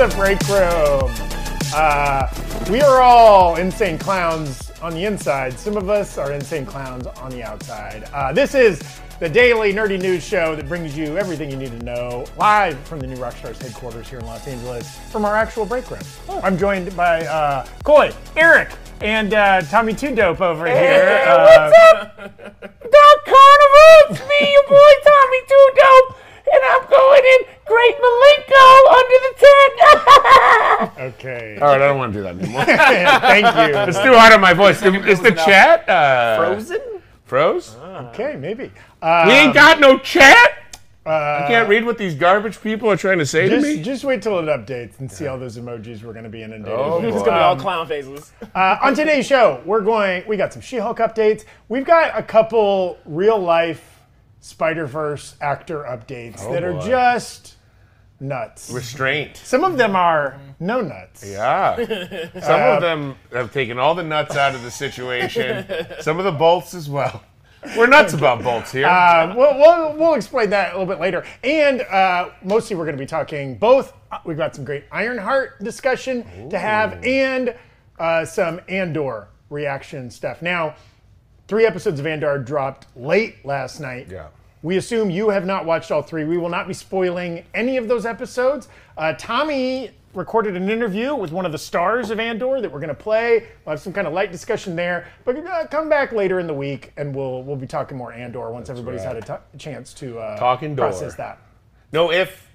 the break room. Uh, we are all insane clowns on the inside. Some of us are insane clowns on the outside. Uh, this is the daily nerdy news show that brings you everything you need to know live from the new Rockstars headquarters here in Los Angeles from our actual break room. I'm joined by uh, Coy, Eric, and uh, Tommy Two Dope over here. Uh, Dark Carnival, it's me, your boy Tommy Two Dope, and I'm going in Great Milenko under the tent. okay. All right, I don't want to do that anymore. Thank you. it's too hard on my voice. Is the chat uh, Frozen? Froze? Okay, maybe. Uh, we ain't got no chat. uh, I can't read what these garbage people are trying to say to me. just wait till it updates and see all those emojis we're going to be inundated Oh, with. It's gonna be all clown faces. Uh, on today's show, we're going. We got some She-Hulk updates. We've got a couple real-life Spider-Verse actor updates that are boy. just nuts. Restraint. Some of them are no nuts. Yeah. Some of them have taken all the nuts out of the situation. Some of the bolts as well. We're nuts about bolts here. Uh, we'll, we'll, we'll explain that a little bit later. And uh, mostly we're going to be talking both. uh, We've got some great Ironheart discussion to have and uh, some Andor reaction stuff. Now, three episodes of Andor dropped late last night. Yeah. We assume you have not watched all three. We will not be spoiling any of those episodes. Uh, Tommy recorded an interview with one of the stars of Andor that we're going to play. We'll have some kind of light discussion there. But uh, come back later in the week, and we'll we'll be talking more Andor once everybody's right. had a t- chance to uh, Talking door. process that. no if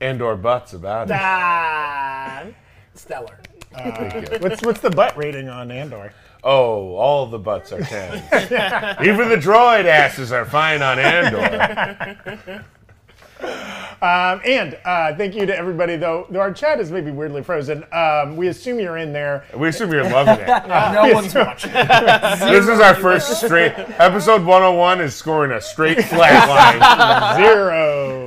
and or buts about it. Ah, stellar. What's what's the butt rating on Andor? Oh, all the butts are 10. Even the droid asses are fine on Andor. Um, and uh, thank you to everybody, though. Though our chat is maybe weirdly frozen. Um, we assume you're in there. We assume you're loving it. No one's watching. This is our first straight. Episode 101 is scoring a straight flat line. zero.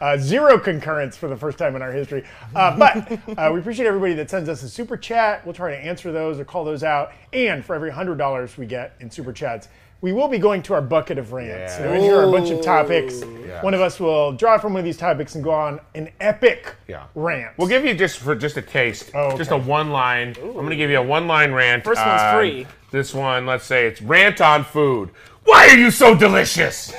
Uh, zero concurrence for the first time in our history. Uh, but uh, we appreciate everybody that sends us a super chat. We'll try to answer those or call those out. And for every $100 we get in super chats, we will be going to our bucket of rants. Yeah. So in here are a bunch of topics. Yeah. One of us will draw from one of these topics and go on an epic Yeah. rant. We'll give you just for just a taste, Oh, just a one line. I'm going to give you a one line rant. First one's on free. This one, let's say it's rant on food. Why are you so delicious?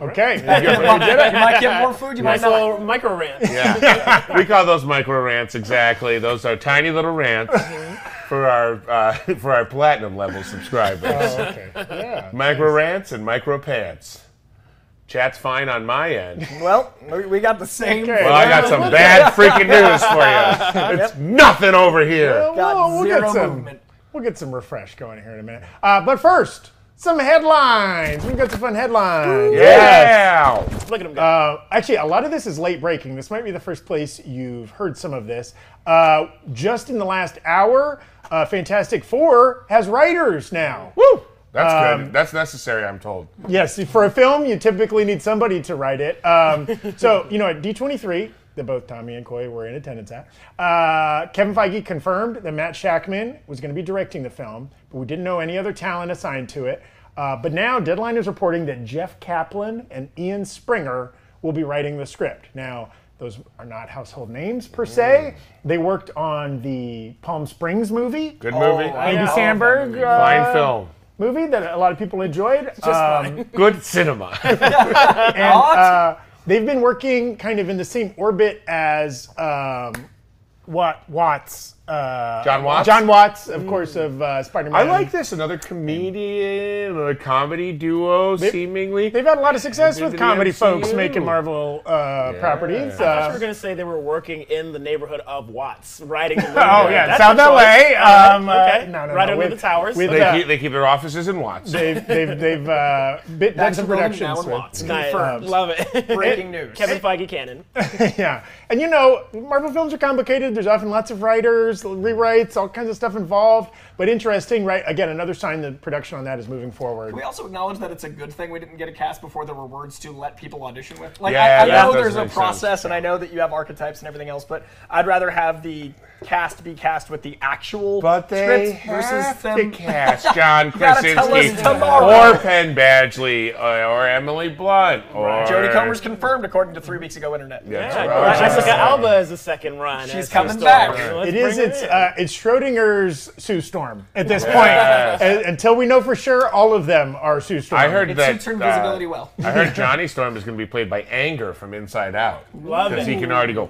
Okay. You might get more food. You might Nice not. little micro rants. Yeah, we call those micro rants exactly. Those are tiny little rants for our uh, for our platinum level subscribers. okay. Yeah. Micro rants and micro pants. Chat's fine on my end. Well, we- we got the same. Okay. Well, I got some bad freaking news for you. It's nothing over here. Well, Got we'll, we'll zero get some, movement. We'll get some refresh going here in a minute. Uh, but first, some headlines. We've got some fun headlines. Yeah. Look at them go. Uh, actually, a lot of this is late breaking. This might be the first place you've heard some of this. Uh, just in the last hour, uh, Fantastic Four has writers now. Woo. That's Um, good. That's necessary, I'm told. Yes, for a film, you typically need somebody to write it. Um, so, you know, at D23, that both Tommy and Coy were in attendance at, uh, Kevin Feige confirmed that Matt Shakman was going to be directing the film, but we didn't know any other talent assigned to it. Uh, but now, Deadline is reporting that Jeff Kaplan and Ian Springer will be writing the script. Now, those are not household names per se. They worked on the Palm Springs movie. Good movie. Andy yeah. Samberg uh, Fine film. movie that a lot of people enjoyed. Um, Good cinema. and uh, they've been working kind of in the same orbit as um, Wat Watts. Uh, Jon Watts? Jon Watts, of course, of uh, Spider-Man. I like this. Another comedian, another comedy duo, seemingally. They've had a lot of success Into with the comedy MCU. folks making Marvel uh, properties. I thought you Uh, were going to say they were working in the neighborhood of Watts, writing the oh yeah, That's South a choice. LA. Um, uh, okay. no, no, right no, under with- the towers. with They, uh, keep, they keep their offices in Watts. They've they've they've uh, bit, done to some productions. now in with- Watts. Nice. Confirmed. Love it. Breaking news. Kevin Feige canon. yeah, and you know, Marvel films are complicated. There's often lots of writers writers, rewrites, all kinds of stuff involved. But interesting, right? Again, another sign that production on that is moving forward. We also acknowledge that it's a good thing we didn't get a cast before there were words to let people audition with. Like, Yeah, I, I that know there's a make sense. process, and I know that you have archetypes and everything else, but I'd rather have the cast be cast with the actual But they script versus have them. to cast John gotta tell us Krasinski tomorrow. or Penn Badgley or, or Emily Blunt or Jodie Comer's confirmed according to three weeks ago internet. That's Yeah, right. Jessica Alba has a second run. She's coming back. It is. It's in. uh, it's Schrodinger's Sue Storm at this point. Uh, until we know for sure, all of them are Sue Storm. I heard It that. suits her uh, invisibility well. I heard Johnny Storm is going to be played by Anger from Inside Out Love because it. he can already go.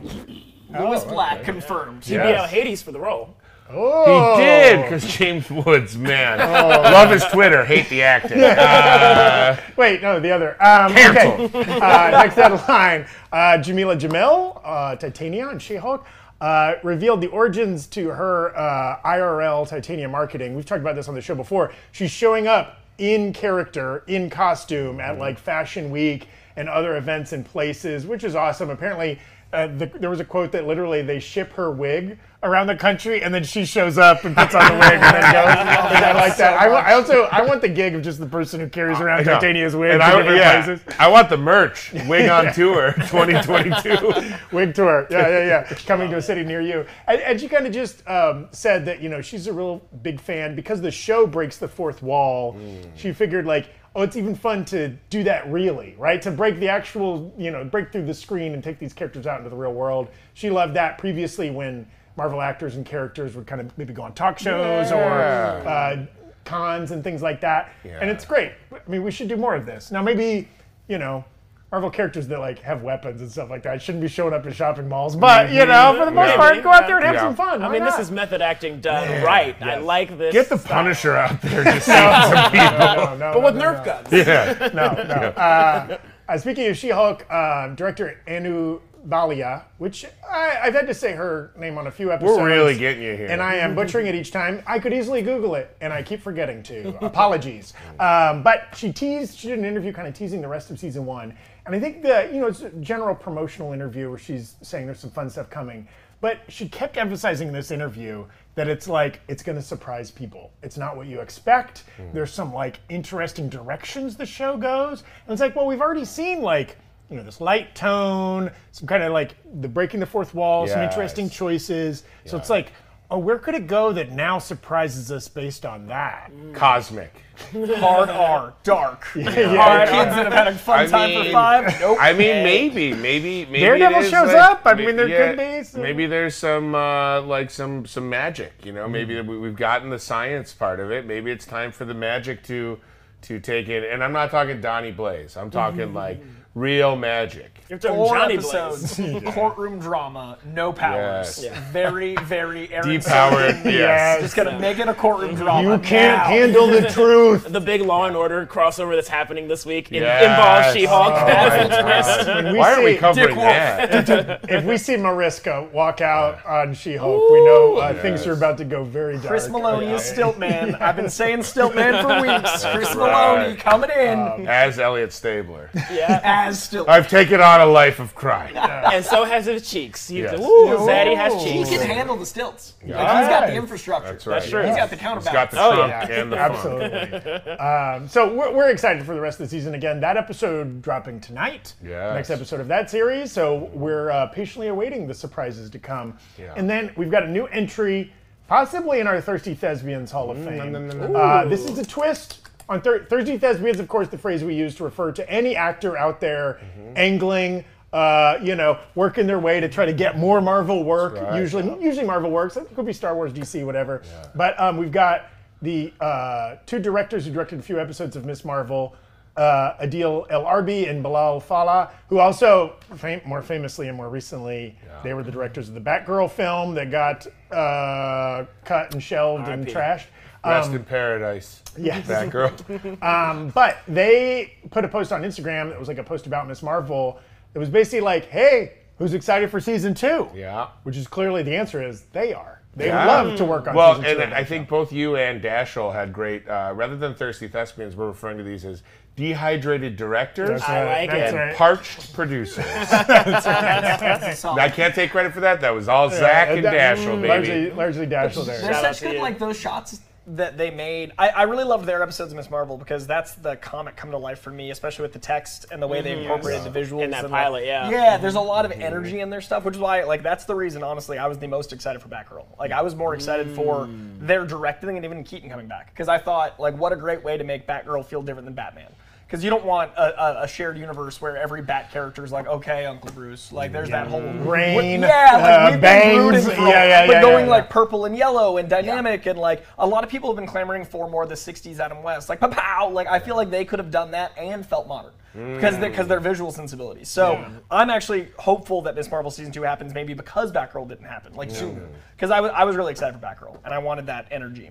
Lewis Black confirmed. He'd be out Hades for the role. Oh. He did because James Woods, man, love his Twitter, hate the acting. Uh, Wait, no, the other. Um, Cancel. Okay. uh, next out of line, uh, Jameela Jamil, uh, Titania and She-Hulk, uh, revealed the origins to her uh, IRL Titania marketing. We've talked about this on the show before. She's showing up in character, in costume, at like Fashion Week and other events and places, which is awesome. Apparently. Uh, the, there was a quote that literally they ship her wig around the country and then she shows up and puts on the wig and then goes. And I like that. I, I also I want the gig of just the person who carries around know. Titania's wig and I, yeah, places. I want the merch. Wig on tour 2022. Wig tour. Yeah, yeah, yeah. Coming to a city near you. And, and she kind of just um, said that, you know, she's a real big fan because the show breaks the fourth wall. She figured, like, oh, it's even fun to do that really, right? To break the actual, you know, break through the screen and take these characters out into the real world. She loved that previously when Marvel actors and characters would kind of maybe go on talk shows or uh, cons and things like that. And it's great. I mean, we should do more of this. Now, maybe, you know, Marvel characters that like have weapons and stuff like that shouldn't be showing up in shopping malls, but you know, for the most Yeah. part, go out there and have Yeah. some fun. I Why mean, this not? is method acting done right. I like this. Get the style. Punisher out there to save some people. no, no, But with no, Nerf no. guns. Yeah. No, no. Uh, uh, speaking of She-Hulk, um, director Anu Balia, which I, I've had to say her name on a few episodes. We're really getting you here. and I am butchering it each time. I could easily Google it, and I keep forgetting to. Apologies. Um, but she teased. She did an interview, kind of teasing the rest of season one, and I think the you know it's a general promotional interview where she's saying there's some fun stuff coming. But she kept emphasizing in this interview that it's like it's going to surprise people. It's not what you expect. There's some like interesting directions the show goes, and it's like, well, we've already seen like you know this light tone, some kind of like the breaking the fourth wall, some interesting Yes. choices. So it's like, oh, where could it go that now surprises us based on that? Cosmic. Hard R, dark. yeah. Hard kids that have had a fun I time for mean- five. Nope. I mean, maybe, maybe, maybe. Daredevil it is shows like- up. I may- mean, there yeah, could be some- Maybe there's some uh, like some some magic. You know, maybe Mm. we- we've gotten the science part of it. Maybe it's time for the magic to to take it. And I'm not talking Donnie Blaze. I'm talking like real magic. You're talking Four Johnny episodes, Blaze. courtroom drama, no powers. Yes. Very, very Aaron Depowered. Sorkin. yes. Just gonna make it a courtroom drama. You can't now. handle the truth. The big Law and Order crossover that's happening this week in- Yes. involves She-Hulk. Oh, That's my twist. God. When we Why are we see- covering Dick that? if we see Mariska walk out on She-Hulk, we know uh, things are about to go very dark. Chris Meloni is Stiltman. I've been saying Stiltman for weeks. Chris Meloni coming in As Elliot Stabler. Yeah. as Stiltman. I've taken on a life of crime. And so has his cheeks. He's, Yes. Ooh, Zaddy has He can handle the stilts. Like, he's got the infrastructure. That's right. true. He's got the He's counterbalance. got the Oh, yeah. and the funk. Absolutely. um, so we're, we're excited for the rest of the season. Again, that episode dropping tonight. Yes. Next episode of that series. So we're uh, patiently awaiting the surprises to come. Yeah. And then we've got a new entry, possibly in our Thirsty Thespians Hall of Fame. no, no, no, Uh, this is a twist. On Thir- Thirsty Thespians, of course, the phrase we use to refer to any actor out there angling, uh, you know, working their way to try to get more Marvel work. right, usually, usually Marvel works. It could be Star Wars, DC, whatever. But um, we've got the uh, two directors who directed a few episodes of Miss Marvel. Uh, Adil El Arbi and Bilal Fallah, who also, fam- more famously and more recently, they were the directors of the Batgirl film that got uh, cut and shelved and R.I.P. trashed. Rest in paradise. Yes. That girl. Um, but they put a post on Instagram that was like a post about Miss Marvel. It was basically like, hey, who's excited for season two? Yeah. Which is clearly the answer is they are. They Yeah. love to work on Well, season two. and of that I show. think both you and Dashel had great. Uh, rather than thirsty thespians, we're referring to these as dehydrated directors That's I right, like that's it. right. parched producers. That's a. I can't take credit for that. That was all Zach and that- Dashel, baby. Largely, largely Dashel there. They're Shout out such to good, you. like those shots that they made. I, I really loved their episodes of Miss Marvel because that's the comic come to life for me, especially with the text and the way they mm-hmm. incorporated the visuals. In that and pilot, the, yeah. Yeah, there's a lot of mm-hmm. energy in their stuff, which is why, like, that's the reason, honestly, I was the most excited for Batgirl. Like, I was more excited for mm. their directing and even Keaton coming back because I thought, like, what a great way to make Batgirl feel different than Batman. Because you don't want a, a, a shared universe where every Bat character is like, okay, Uncle Bruce. Like, there's that whole Rain, yeah, like uh, we've bangs, been rooting for, yeah, yeah, but yeah, going yeah, like purple and yellow and dynamic and like a lot of people have been clamoring for more of the '60s Adam West, like pow. Like I feel like they could have done that and felt modern because because their visual sensibilities. So I'm actually hopeful that Miss Marvel season two happens, maybe because Batgirl didn't happen like sooner. Because I was I was really excited for Batgirl and I wanted that energy.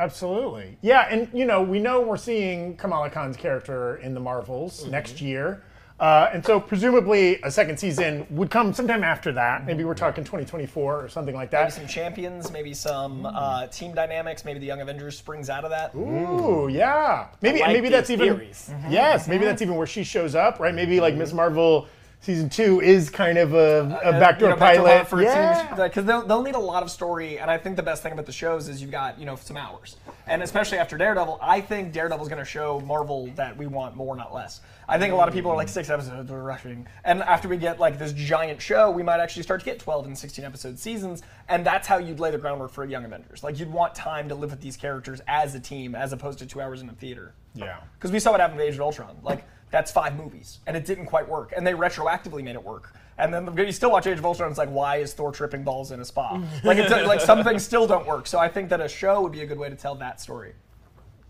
Absolutely. Yeah, and you know, we know we're seeing Kamala Khan's character in the Marvels Mm-hmm. next year. Uh, and so presumably a second season would come sometime after that. Maybe we're talking 2024 or something like that. Maybe some champions, maybe some uh, team dynamics, maybe the Young Avengers springs out of that. Ooh, yeah. Maybe like maybe that's even theories. yes. Maybe that's even where she shows up, right? Maybe like Miss Marvel season two is kind of a, a backdoor Uh, you know, pilot. for yeah. because they'll, they'll need a lot of story, and I think the best thing about the shows is you've got you know some hours, and especially after Daredevil, I think Daredevil's going to show Marvel that we want more, not less. I think a lot of people are like six episodes, we're rushing, and after we get like this giant show, we might actually start to get 12 and 16 episode seasons, and that's how you'd lay the groundwork for Young Avengers. Like you'd want time to live with these characters as a team, as opposed to two hours in a theater. Yeah. Because we saw what happened with Age of Ultron. Like, that's five movies, and it didn't quite work. And they retroactively made it work. And then you still watch Age of Ultron, it's like, why is Thor tripping balls in a spa? like, it's, like some things still don't work. So I think that a show would be a good way to tell that story.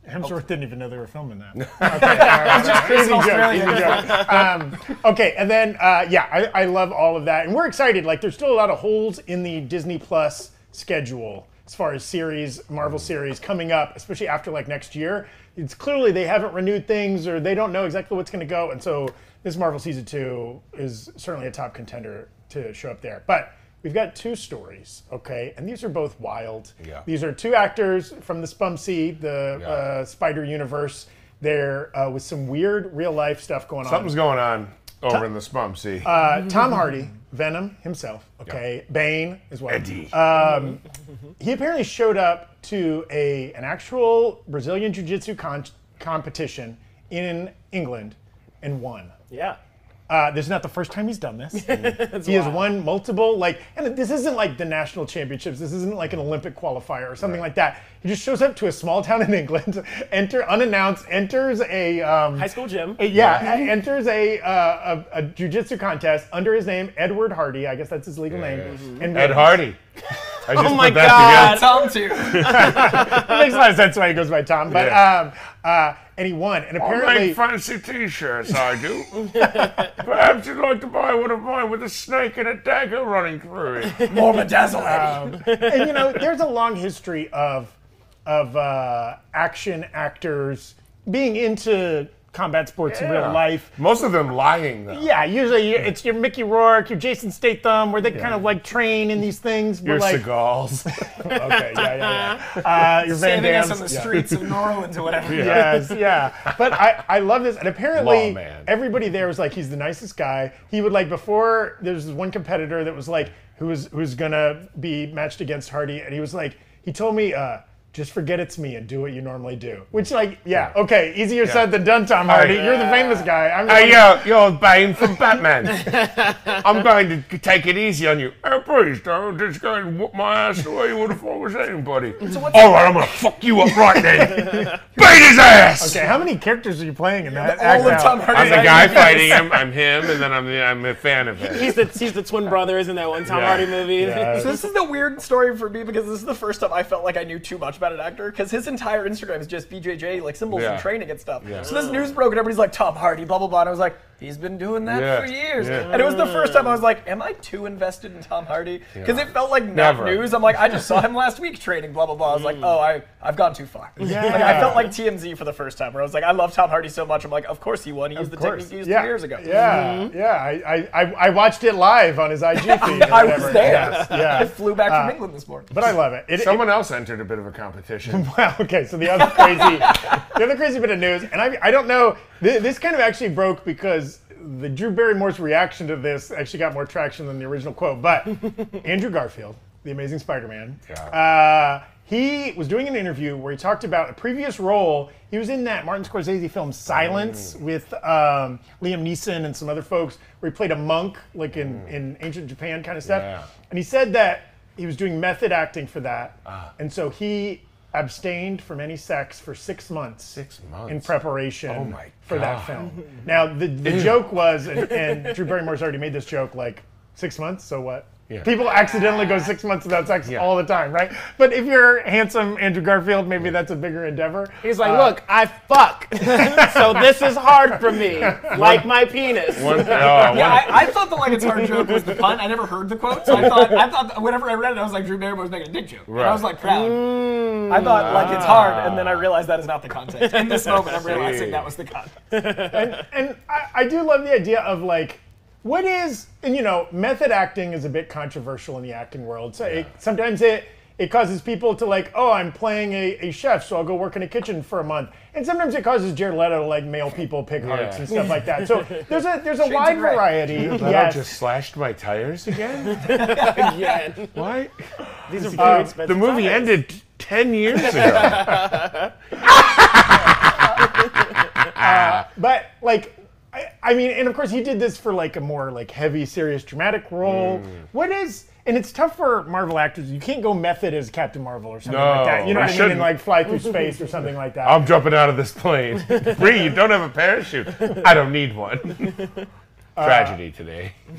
Hemsworth didn't even know they were filming that. Okay, all right, all right. Easy joke, easy joke. Um, okay, and then uh, yeah, I, I love all of that, and we're excited. Like, there's still a lot of holes in the Disney Plus schedule as far as series, Marvel series coming up, especially after like next year. It's clearly they haven't renewed things, or they don't know exactly what's going to go, and so this Marvel season two is certainly a top contender to show up there. But we've got two stories, okay, and these are both wild. Yeah. These are two actors from the Spumsy, the Yeah. uh, Spider Universe. There uh, with some weird real life stuff going on. Something's going on over in the Spump Sea. Uh, Tom Hardy, Venom himself, okay, Bane as well. Eddie. Um, he apparently showed up to a an actual Brazilian Jiu-Jitsu con- competition in England and won. Yeah. Uh, this is not the first time he's done this. he has won multiple, like, and this isn't like the national championships. This isn't like an Olympic qualifier or something like that. He just shows up to a small town in England, enter unannounced, enters a um, High school gym. a- yeah, a- enters a, uh, a a jujitsu contest under his name, Edward Hardy. I guess that's his legal name. And Ed wins. Hardy. I just Oh my put that God. together. Tom, too. It makes a lot of sense why he goes by Tom. But Yeah. um, uh, and he won. And I apparently, make fancy t-shirts, I do. Perhaps you'd like to buy one of mine with a snake and a dagger running through it. More bedazzle. Action. And you know, there's a long history of of uh, action actors being into combat sports in real life. Most of them lying, though. Yeah, usually you- it's your Mickey Rourke, your Jason Statham, where they kind of like train in these things. Your like, Seagulls. okay, yeah, yeah, yeah. Uh, your Van Saving us on the yeah. streets of New Orleans or whatever. yes, yeah. But I, I love this. And apparently, Lawman. everybody there was like, he's the nicest guy. He would like, before, there's this one competitor that was like, who was, who's going to be matched against Hardy. And he was like, he told me, uh, just forget it's me and do what you normally do. Which, like, yeah, okay, easier said than done, Tom Hardy. You're the famous guy. I'm the Hey, yo, you're Bane from Batman. I'm going to take it easy on you. Oh, please don't just go and whoop my ass the way you would if I was anybody. All right, I'm going to fuck you up right then. Beat his ass! Okay, how many characters are you playing in that? All act of out? Tom Hardy. I'm the guy fighting him. I'm him, and then I'm the, I'm a fan of him. He's the he's the twin brother, isn't that one Tom Yeah. Hardy movie? Yeah. So this is the weird story for me because this is the first time I felt like I knew too much about an actor because his entire Instagram is just BJJ like symbols Yeah. and training and stuff. Yeah. So this news broke and everybody's like Tom Hardy, blah blah blah. And I was like, He's been doing that Yeah, for years. yeah. And it was the first time I was like, am I too invested in Tom Hardy? Because it felt like not Never. news. I'm like, I just saw him last week trading, blah, blah, blah. I was like, mm. oh, I, I've gone too far. Yeah. Like, I felt like TMZ for the first time where I was like, I love Tom Hardy so much. I'm like, of course he won. He used the Of course. technique he used yeah. two years ago. Yeah, mm-hmm. yeah. I, I, I, I watched it live on his IG feed. or I was there. Yes, I flew back from uh, England this morning. But I love it. it, it Someone else entered a bit of a competition. Well, okay, so the other crazy, the other crazy bit of news, and I, I don't know, th- this kind of actually broke because the Drew Barrymore's reaction to this actually got more traction than the original quote. But Andrew Garfield, the Amazing Spider-Man, Yeah. uh, he was doing an interview where he talked about a previous role. He was in that Martin Scorsese film Silence with um, Liam Neeson and some other folks, where he played a monk, like in, in ancient Japan kind of stuff. Yeah. And he said that he was doing method acting for that, and so he abstained from any sex for six months. Six months. in preparation Oh my for that God. film. Now the the joke was, and, and Drew Barrymore's already made this joke, like six months. So what? Yeah. People accidentally go six months without sex Yeah. all the time, right? But if you're handsome Andrew Garfield, maybe that's a bigger endeavor. He's like, uh, look, I fuck, so this is hard for me, like my penis. One, oh, Yeah, I, I thought the like it's hard joke was the pun. I never heard the quote, so I thought I thought that whenever I read it, I was like Drew Barrymore was making a dick joke. And I was like proud. Mm. I thought like it's hard, and then I realized that is not the context. In this moment, I'm realizing that was the context. and I, I do love the idea of like what is and you know method acting is a bit controversial in the acting world so it, sometimes it it causes people to like oh i'm playing a, a chef so i'll go work in a kitchen for a month and sometimes it causes jared leto to like mail people pig hearts Yeah. and stuff like that so there's a there's a wide of Grey. variety Leto yes just slashed my tires again? yeah, what? these are uh, very expensive. The movie tires. ended 10 years ago. Uh, but like I, I mean and of course he did this for like a more like heavy serious dramatic role Mm. what is and it's tough for marvel actors you can't go method as captain marvel or something No, like that you know we what i mean and shouldn't. like fly through space or something like that I'm jumping out of this plane. Brie, you don't have a parachute. I don't need one. Tragedy today.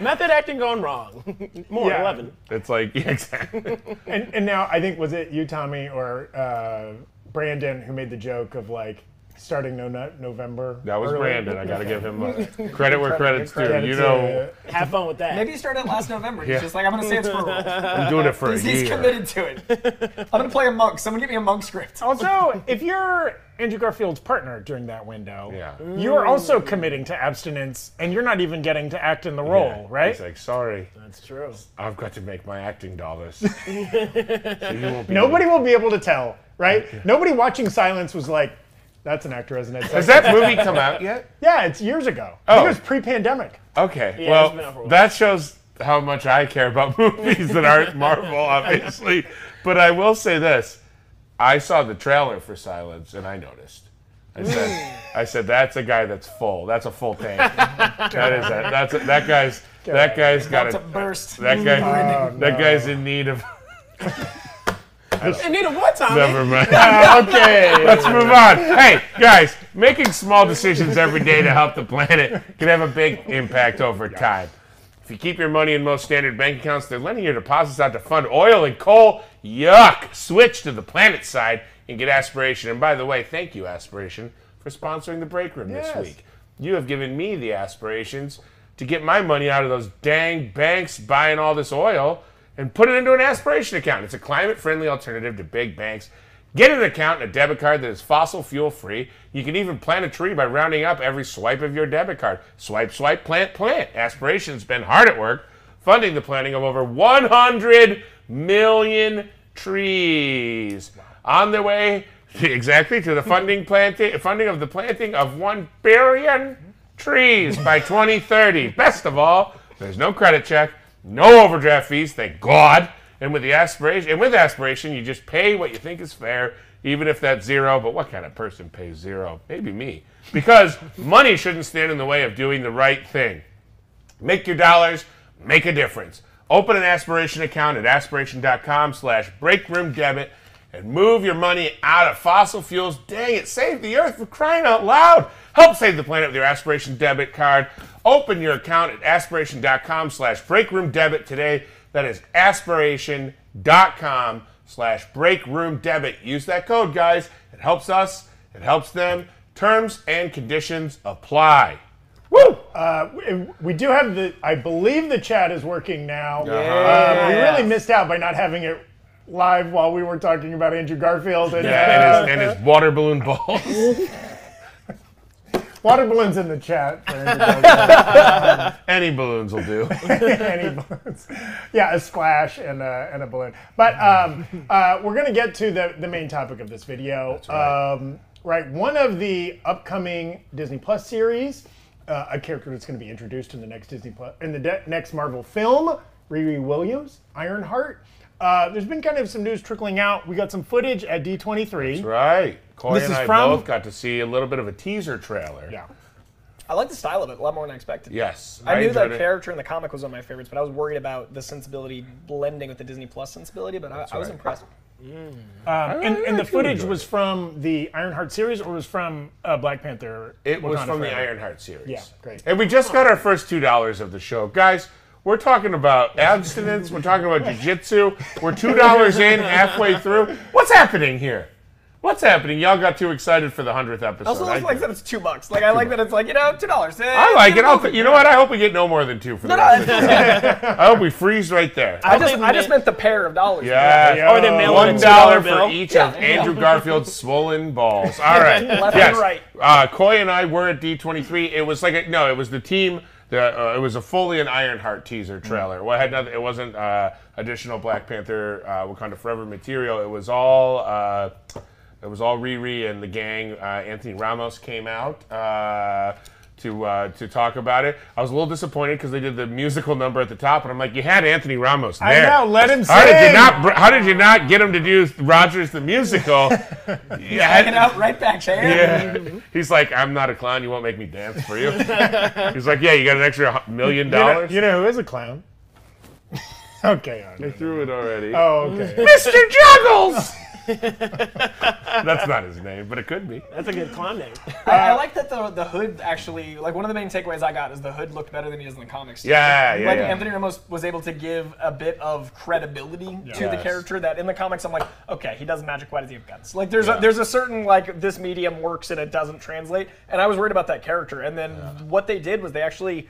Method acting gone wrong. More Yeah. eleven. It's like, yeah, exactly. And, and now I think was it you, Tommy, or uh, Brandon who made the joke of like starting no nut November. That was early? Brandon. I got to give him uh, credit where credit's due. Credits, You know, Have fun with that. Maybe he started last November. He's Yeah. just like I'm gonna say it's for a role. I'm doing it for a He's, he's committed to it. I'm gonna play a monk. Someone get me a monk script. Also, if you're Andrew Garfield's partner during that window, Yeah. you are also committing to abstinence, and you're not even getting to act in the role, Yeah. right? He's like, sorry, That's true. I've got to make my acting dollars. so you won't be Nobody will be able to tell, right? Nobody watching Silence was like, "That's an actor, isn't it?" Has that movie come out yet? yeah, it's years ago. I think Oh. it was pre-pandemic. Okay. Yeah, it's been out for a well, while. that shows how much I care about movies that aren't Marvel, obviously. But I will say this: I saw the trailer for Silence, and I noticed. I said, "I said that's a guy that's full. That's a full tank. that is a, that's a, that guy's that guy's got To a burst. that guy Oh, that guy's in need of. And need a what, Tommy? Never mind. Ah, okay. Let's move on. Hey, guys, making small decisions every day to help the planet can have a big impact over time. If you keep your money in most standard bank accounts, they're lending your deposits out to fund oil and coal. Yuck! Switch to the planet side and get Aspiration. And by the way, thank you, Aspiration, for sponsoring the break room Yes. this week. You have given me the aspirations to get my money out of those dang banks buying all this oil and put it into an aspiration account. It's a climate friendly alternative to big banks. Get an account and a debit card that is fossil fuel free. You can even plant a tree by rounding up every swipe of your debit card. Swipe, swipe, plant, plant. Aspiration's been hard at work funding the planting of over 100 million trees. On their way exactly to the funding planting funding of the planting of 1 billion trees by 2030. Best of all, there's no credit check, no overdraft fees, thank God. And with the aspiration, and with aspiration, you just pay what you think is fair, even if that's zero. But what kind of person pays zero? Maybe me, because money shouldn't stand in the way of doing the right thing. Make your dollars make a difference. Open an aspiration account at aspiration.com slash breakroomdebit and move your money out of fossil fuels. Dang it, save the earth for crying out loud. Help save the planet with your aspiration debit card. Open your account at aspiration.com slash breakroomdebit today. That is aspiration.com slash breakroomdebit. Use that code, guys. It helps us. It helps them. Terms and conditions apply. Woo! Uh, we- we do have the. I believe the chat is working now. Uh, we really missed out by not having it live while we were talking about Andrew Garfield and, Yeah, uh, and, his, and his water balloon balls. water balloons in the chat. For Any balloons will do. Any balloons. Yeah, a splash and a, and a balloon. But um, uh, we're going to get to the, the main topic of this video. right. Um, right. One of the upcoming Disney Plus series, uh, a character that's going to be introduced in the next Disney Plus, in the de- next Marvel film, Riri Williams, Ironheart. Uh, there's been kind of some news trickling out. We got some footage at D23. That's Right. Coy This and is I from- both got to see a little bit of a teaser trailer. Yeah. I like the style of it a lot more than I expected. Yes. I, knew that it. character in the comic was one of my favorites, but I was worried about the sensibility blending with the Disney Plus sensibility. But I, I was right. impressed. Um, and, and the footage was from the Ironheart series or was from uh, Black Panther? It was Wakanda from the Ironheart series. Yeah, great. And we just got our first two dollars of the show, guys. We're talking about abstinence. We're talking about jujitsu. We're two dollars in, halfway through. What's happening here? What's happening? Y'all got too excited for the hundredth episode. I also I, like that it's two bucks. Like I like that it's like you know two dollars. I like it. I'll, you know what? I hope we get no more than two for the No, rest no, of the show. I hope we freeze right there. I just I just meant the pair of dollars. Yeah. Or they mail One in a dollar $2 bill. for each of Andrew Garfield's swollen balls. All right. Left yes. and right. Uh, Coy and I were at D23. It was like a, no, it was the team. The, uh, it was a fully an Ironheart teaser trailer. Well, it had nothing. It wasn't uh, additional Black Panther uh, Wakanda Forever material. It was all. Uh, it was all Riri and the gang. Uh, Anthony Ramos came out. To uh, to talk about it, I was a little disappointed because they did the musical number at the top, and I'm like, you had Anthony Ramos there. I know, let him How did you not? How did you not get him to do Rogers the musical? yeah, Backing out right back hand. yeah. He's like, I'm not a clown. You won't make me dance for you. He's like, yeah, you got an extra hu- million You know, dollars. you know who is a clown? okay. all I threw it already. Oh, okay. Mr. Juggles. That's not his name, but it could be. That's a good clown name. I, I uh, like that the the hood actually like one of the main takeaways I got is the hood looked better than he does in the comics. Yeah, yeah, like yeah. Anthony Ramos was able to give a bit of credibility to the Yes. character that in the comics I'm like, okay, he does magic. Why does he have guns? Like there's Yeah. a, there's a certain like this medium works and it doesn't translate, and I was worried about that character. And then what they did was they actually.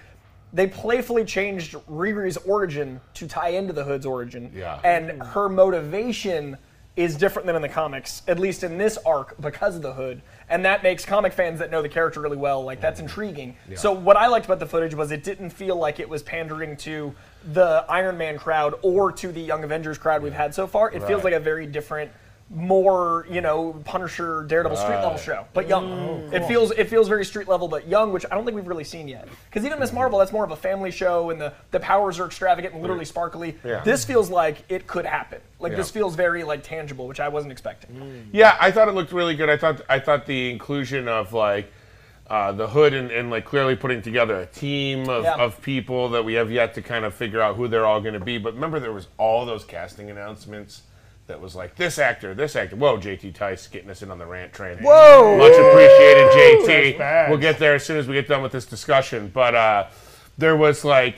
They playfully changed Riri's origin to tie into the Hood's origin, Yeah. and her motivation is different than in the comics, at least in this arc, because of the Hood, and that makes comic fans that know the character really well like that's intriguing. So what I liked about the footage was it didn't feel like it was pandering to the Iron Man crowd or to the Young Avengers crowd we've had so far. It feels like a very different. More, you know, Punisher, Daredevil, street level Right. show, but young. It feels it feels very street level, but young, which I don't think we've really seen yet. Because even Miss Marvel, that's more of a family show, and the, the powers are extravagant and literally sparkly. Yeah. This feels like it could happen. Like this Yeah. feels very like tangible, which I wasn't expecting. Yeah, I thought it looked really good. I thought I thought the inclusion of like uh, the hood and, and like clearly putting together a team of, Yeah. of people that we have yet to kind of figure out who they're all going to be. But remember, there was all those casting announcements that was like this actor, this actor. Whoa, JT Tice getting us in on the rant train. Whoa! much appreciated, JT. We'll get there as soon as we get done with this discussion. But uh, there was like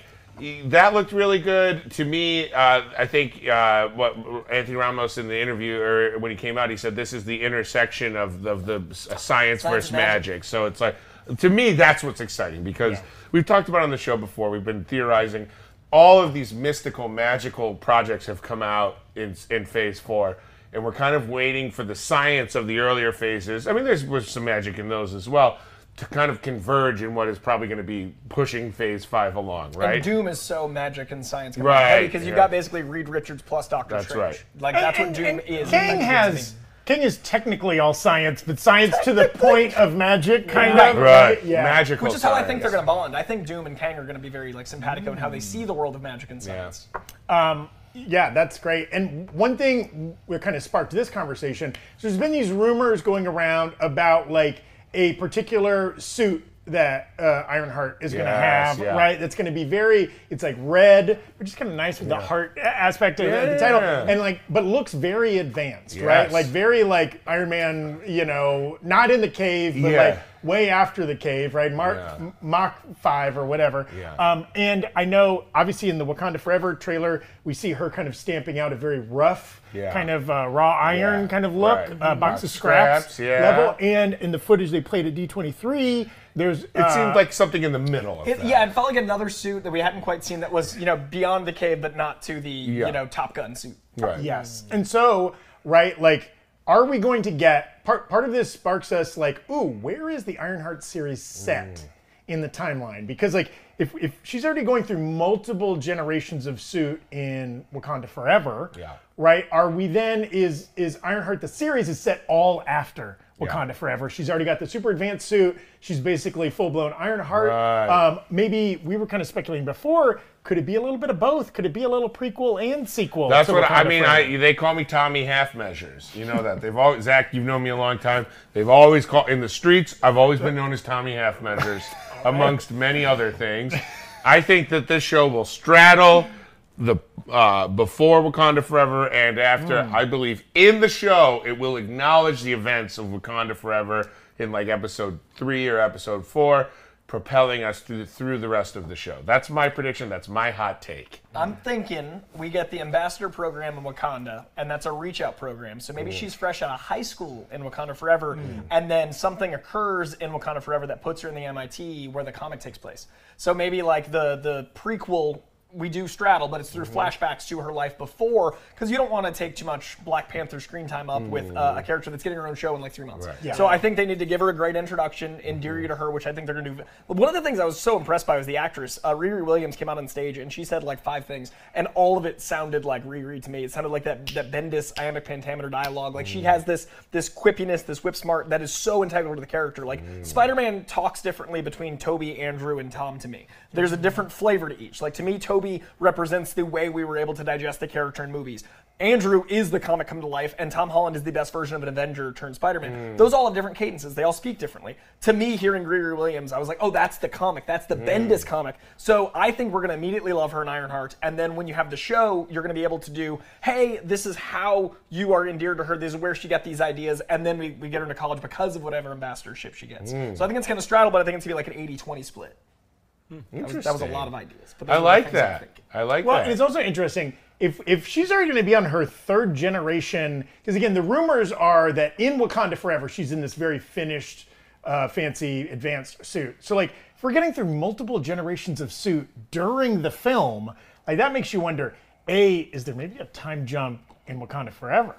that looked really good to me. Uh, I think uh, what Anthony Ramos in the interview or when he came out, he said this is the intersection of the, of the uh, science, versus magic. magic. So it's like to me that's what's exciting because we've talked about on the show before. We've been theorizing. All of these mystical, magical projects have come out in in Phase Four, and we're kind of waiting for the science of the earlier phases. I mean, there's was some magic in those as well to kind of converge in what is probably going to be pushing Phase Five along, right? And Doom is so magic and science Right, because you've yeah. got basically Reed Richards plus Doctor That's Strange. right. Like that's what Doom and is. Kang has Kang is technically all science, but science to the point of magic, kind Right. of. right, Yeah. magical. Which is how I think they're going to bond. I think Doom and Kang are going to be very like simpatico in how they see the world of magic and science. Um Yeah, that's great. And one thing that kind of sparked this conversation, so there's been these rumors going around about like a particular suit that uh, Ironheart is going to Yes, have, yeah. right? That's going to be very, it's like red, which is kind of nice with the heart a- aspect of the- the title, Yeah. and like, but looks very advanced, right? Yes. Like very like Iron Man, you know, not in the cave, but Yeah. like way after the cave, right? Mark Yeah. Mach five or whatever. Yeah. Um, and I know, obviously, in the Wakanda Forever trailer, we see her kind of stamping out a very rough, Yeah. kind of uh, raw iron Yeah. kind of look, Right. uh, box Box of scraps, scraps, yeah. level. And in the footage they played at D23, there's It seemed like something in the middle of It, that. yeah, it felt like another suit that we hadn't quite seen that was, you know, beyond the cave, but not to the, Yeah. you know, Top Gun suit. Right. Yes. And so, right, like, are we going to get part part of this sparks us like, ooh, where is the Ironheart series set Mm. in the timeline? Because like if if she's already going through multiple generations of suit in Wakanda Forever, Yeah. right? Are we then is is Ironheart the series is set all after Wakanda Forever? She's already got the super advanced suit. She's basically full blown Ironheart. Right. Um, maybe we were kind of speculating before. Could it be a little bit of both? Could it be a little prequel and sequel? That's what I mean. I they call me Tommy Half Measures. You know that they've always Zach. You've known me a long time. They've always called in the streets. I've always been known as Tommy Half Measures, amongst many other things. I think that this show will straddle the uh, before Wakanda Forever and after. Hmm. I believe in the show it will acknowledge the events of Wakanda Forever in like episode three or episode four. Propelling us through through the rest of the show. That's my prediction. That's my hot take. I'm thinking we get the ambassador program in Wakanda, and that's a reach out program. So maybe mm. she's fresh out of high school in Wakanda Forever, mm. and then something occurs in Wakanda Forever that puts her in the MIT where the comic takes place. So maybe like the the prequel. We do straddle, but it's through mm-hmm. flashbacks to her life before, because you don't want to take too much Black Panther screen time up with uh, a mm. character that's getting her own show in like three months. Right. So I think they need to give her a great introduction, endear mm-hmm. you to her, which I think they're going to do. One of the things I was so impressed by was the actress. Uh, Riri Williams came out on stage and she said like five things, and all of it sounded like Riri to me. It sounded like that that Bendis iambic pentameter dialogue. Like she mm. has this this quippiness, this whip smart that is so integral to the character. Like mm. Spider-Man talks differently between Tobey, Andrew, and Tom to me. There's a different flavor to each. Like to me, Tobey represents the way we were able to digest the character in movies. Andrew is the comic come to life, and Tom Holland is the best version of an Avenger turned Spider-Man. Hmm. Those all have different cadences. They all speak differently. To me, hearing Gregory Williams, I was like, oh, that's the comic. That's the hmm. Bendis comic. So I think we're going to immediately love her in Ironheart. And then when you have the show, you're going to be able to do, hey, this is how you are endeared to her. This is where she got these ideas. And then we, we get her into college because of whatever ambassadorship she gets. Hmm. So I think it's going to straddle, but I think it's going to be like an 80 20 split. That was, that was a lot of ideas. But those I are the like things I'm that. thinking. I like Well, that. and it's also interesting if if she's already going to be on her third generation, because again, the rumors are that in Wakanda Forever, she's in this very finished, uh, fancy, advanced suit. So like, if we're getting through multiple generations of suit during the film, like that makes you wonder: a, is there maybe a time jump in Wakanda Forever?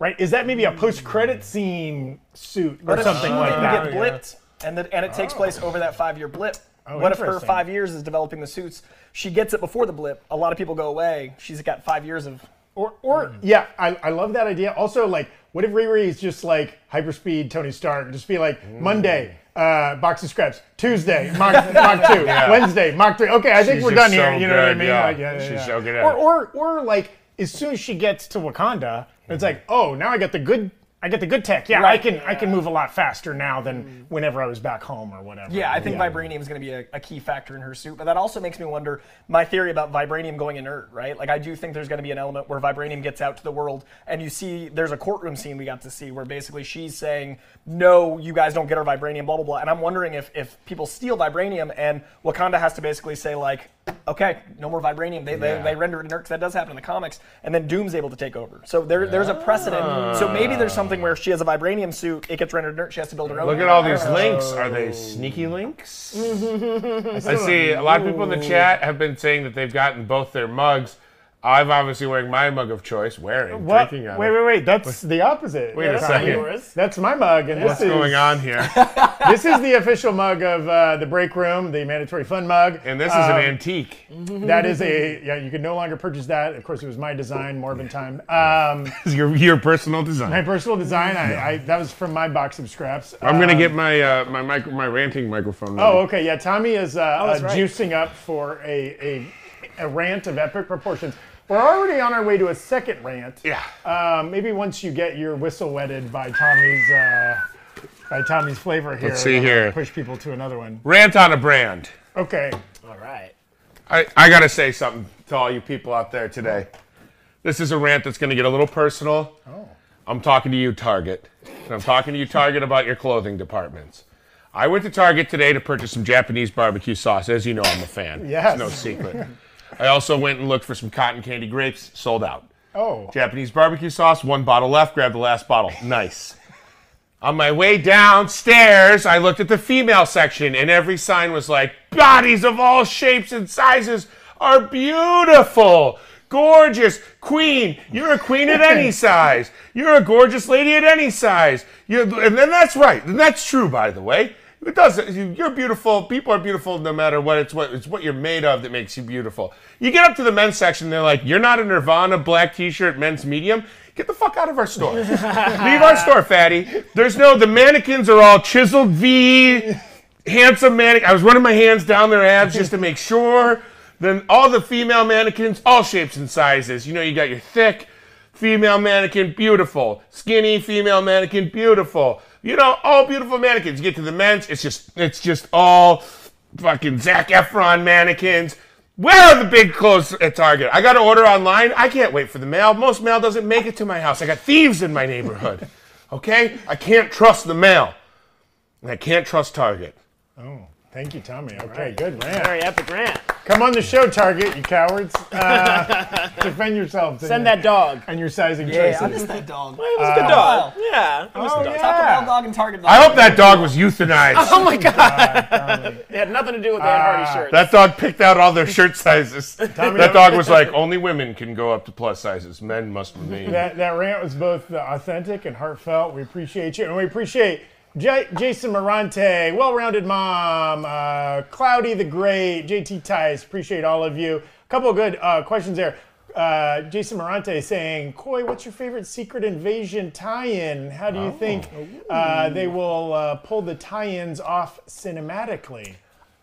Right? Is that maybe a post-credit scene suit or something like that? get blipped, and the, and it takes place over that five year blip. Oh, what if her five years is developing the suits? She gets it before the blip. A lot of people go away. She's got five years of. Or, or mm. yeah, I, I love that idea. Also, like, what if Riri is just like hyperspeed Tony Stark? Just be like mm. Monday, uh, box of scraps. Tuesday, Mach, Mach two. Wednesday, Mach three. Okay, I think She's we're just done here. so You know what I mean? yeah. Like, yeah, yeah, She's yeah. so good at or, it. or or like as soon as she gets to Wakanda, it's mm-hmm. like, oh, now I got the good. I get the good tech. Yeah, I Right. can I can move a lot faster now than mm-hmm. whenever I was back home or whatever. Yeah, I think vibranium is going to be a, a key factor in her suit. But that also makes me wonder my theory about vibranium going inert, right? Like, I do think there's going to be an element where vibranium gets out to the world, and you see there's a courtroom scene we got to see where basically she's saying, no, you guys don't get our vibranium, blah, blah, blah. And I'm wondering if, if people steal vibranium and Wakanda has to basically say, like, okay, no more vibranium. They, Yeah. they, they render it inert because that does happen in the comics. And then Doom's able to take over. So there, there's a precedent. So maybe there's something where she has a vibranium suit, it gets rendered inert, she has to build her own. Look at all these links. Are they sneaky links? I see a lot of people in the chat have been saying that they've gotten both their mugs. I'm obviously wearing my mug of choice, wearing, What? drinking out Wait, of it. wait, wait. That's the opposite. Wait a That's second. yours. That's my mug, and What's this is going on here? this is the official mug of uh, the break room, the mandatory fun mug. And this is Um, an antique. That is a yeah. You can no longer purchase that. Of course, it was my design, Morbin time. Um, This is your, your personal design? my design. personal design. I, I that was from my box of scraps. I'm gonna Um, get my uh, my micro, my ranting microphone. Oh, okay. Yeah, Tommy is uh, uh, that's right. juicing up for a, a a rant of epic proportions. We're already on our way to a second rant. Yeah. Um, maybe once you get your whistle wetted by Tommy's uh, by Tommy's flavor here. Let's see that'll here. Push people to another one. Rant on a brand. Okay. All right. I, I gotta say something to all you people out there today. This is a rant that's gonna get a little personal. Oh. I'm talking to you, Target. And I'm talking to you, Target, about your clothing departments. I went to Target today to purchase some Japanese barbecue sauce. As you know, I'm a fan. Yes. It's no secret. I also went and looked for some cotton candy grapes. Sold out. Oh, Japanese barbecue sauce, one bottle left. Grab the last bottle. Nice. On my way downstairs, I looked at the female section, and every sign was like, bodies of all shapes and sizes are beautiful, gorgeous, queen. You're a queen at any size. You're a gorgeous lady at any size. You're, and then that's right. And that's true, by the way. It does. you- You're beautiful. People are beautiful no matter what. It's what it's what you're made of that makes you beautiful. You get up to the men's section, they're like, "You're not a Nirvana black T-shirt men's medium. Get the fuck out of our store. Leave our store, fatty. There's no. The mannequins are all chiseled V, handsome mannequin. I was running my hands down their abs just to make sure. Then all the female mannequins, all shapes and sizes. You know, you got your thick female mannequin, beautiful. Skinny female mannequin, beautiful. You know, all beautiful mannequins. You get to the men's, it's just it's just all fucking Zac Efron mannequins. Where are the big clothes at Target? I got to order online. I can't wait for the mail. Most mail doesn't make it to my house. I got thieves in my neighborhood. Okay? I can't trust the mail. And I can't trust Target. oh, thank you, Tommy. Okay, good rant. Very epic rant. Come on the show, Target, you cowards. Uh, defend yourselves. Send your- that dog. and your sizing Yeah, I choices. missed that dog. It was a good dog. Yeah. It was a Oh, good dog. yeah. Taco Bell dog and Target dog. I hope that dog was euthanized. Oh my god. It had nothing to do with the Ed Hardy shirt. That dog picked out all their shirt sizes. Tommy, that dog was like, only women can go up to plus sizes. Men must remain. That, that rant was both uh, authentic and heartfelt. We appreciate you. And we appreciate J- Jason Morante, well rounded mom, uh, Cloudy the Great, JT Tice. Appreciate all of you. A couple of good uh, questions there. Uh, Jason Morante saying, Coy, what's your favorite Secret Invasion tie in? How do you think uh, they will uh, pull the tie ins off cinematically?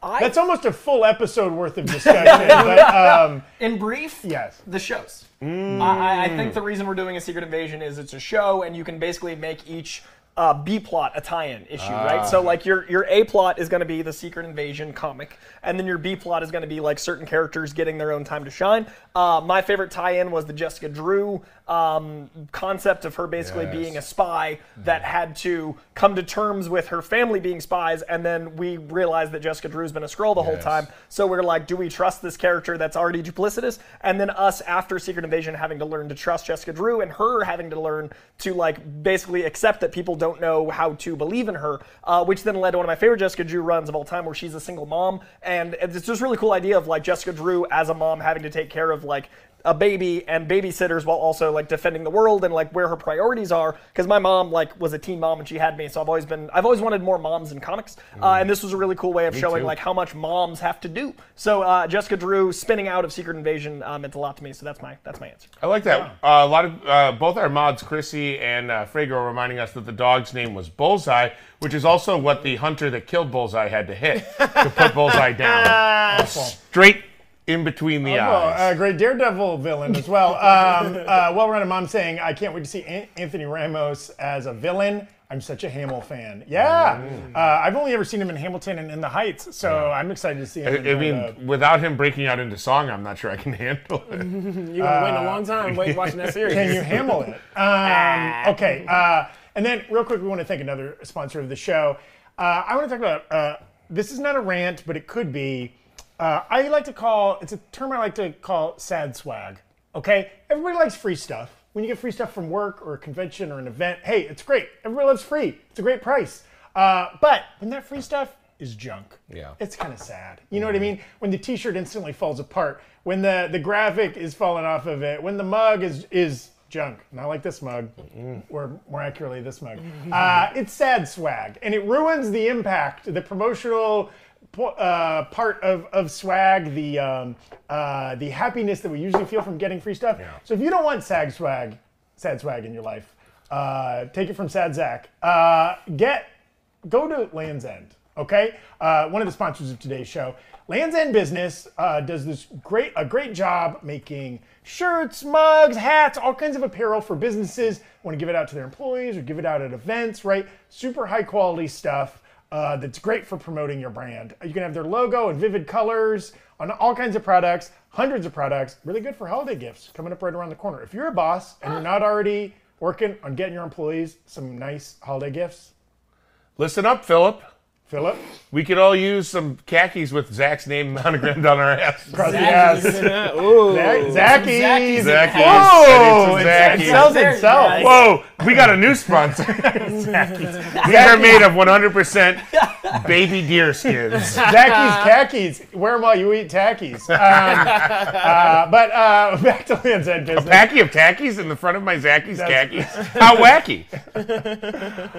I- That's almost a full episode worth of discussion. but um, In brief, yes. the shows. I, I- I think the reason we're doing a Secret Invasion is it's a show, and you can basically make each uh, B plot a tie-in issue, right? So like your your A plot is going to be the Secret Invasion comic, and then your B plot is going to be like certain characters getting their own time to shine. Uh, my favorite tie-in was the Jessica Drew um, concept of her basically Yes. being a spy that had to come to terms with her family being spies, and then we realized that Jessica Drew's been a Skrull the whole time. So we're like, do we trust this character that's already duplicitous? And then us after Secret Invasion having to learn to trust Jessica Drew, and her having to learn to like basically accept that people don't know how to believe in her, uh, which then led to one of my favorite Jessica Drew runs of all time, where she's a single mom, and it's just really cool idea of like Jessica Drew as a mom having to take care of like a baby and babysitters while also like defending the world and like where her priorities are because my mom like was a teen mom and she had me so i've always been i've always wanted more moms in comics uh, and this was a really cool way of showing too. like how much moms have to do. So uh, jessica drew spinning out of secret invasion uh, meant a lot to me so that's my that's my answer. I like that. Uh, a lot of uh, both our mods, Chrissy and uh, Frago, are reminding us that the dog's name was Bullseye, which is also what the hunter that killed Bullseye had to hit to put Bullseye down, straight in between the Oh, eyes. a great Daredevil villain as well. Um, uh, well-rounded mom saying, "I can't wait to see An- Anthony Ramos as a villain." I'm such a Hamill fan. Yeah, uh, I've only ever seen him in Hamilton and In the Heights, so I'm excited to see him. I, in I Daredevil. mean, without him breaking out into song, I'm not sure I can handle it. You're gonna wait a long time wait, watching that series. Can you handle it? Um, okay. Uh, and then, real quick, we want to thank another sponsor of the show. Uh, I want to talk about uh, this is not a rant, but it could be. Uh, I like to call it's a term I like to call sad swag. Okay, everybody likes free stuff. When you get free stuff from work or a convention or an event, hey, it's great. Everybody loves free. It's a great price. Uh, but when that free stuff is junk, Yeah. it's kind of sad. You know what I mean? When the T-shirt instantly falls apart, when the the graphic is falling off of it, when the mug is is junk, not like this mug, or more accurately, this mug. Uh, it's sad swag, and it ruins the impact, the promotional. Po- Uh, part of, of swag, the um, uh, the happiness that we usually feel from getting free stuff. So if you don't want sag swag, sad swag in your life, uh, take it from Sad Zach. Uh, get go to Land's End. Okay, uh, one of the sponsors of today's show, Land's End Business, uh, does this great a great job making shirts, mugs, hats, all kinds of apparel for businesses. Want to give it out to their employees or give it out at events, right? Super high quality stuff. Uh, that's great for promoting your brand. You can have their logo and vivid colors on all kinds of products, hundreds of products. Really good for holiday gifts coming up right around the corner. If you're a boss and you're not already working on getting your employees some nice holiday gifts, Listen up, Philip. Philip, We could all use some khakis with Zach's name monogrammed on our ass. across the ass. Ooh. Zach- Zachy. Zachy's Zachy's. Whoa, I need it sells There itself. go. Whoa, we got a new sponsor. These are made of 100% baby deer skins. Zacky's khakis. Wear them while you eat tackies. Um, uh, but uh, back to Land's End business. Packy of tackies in the front of my Zackies khakis. How wacky.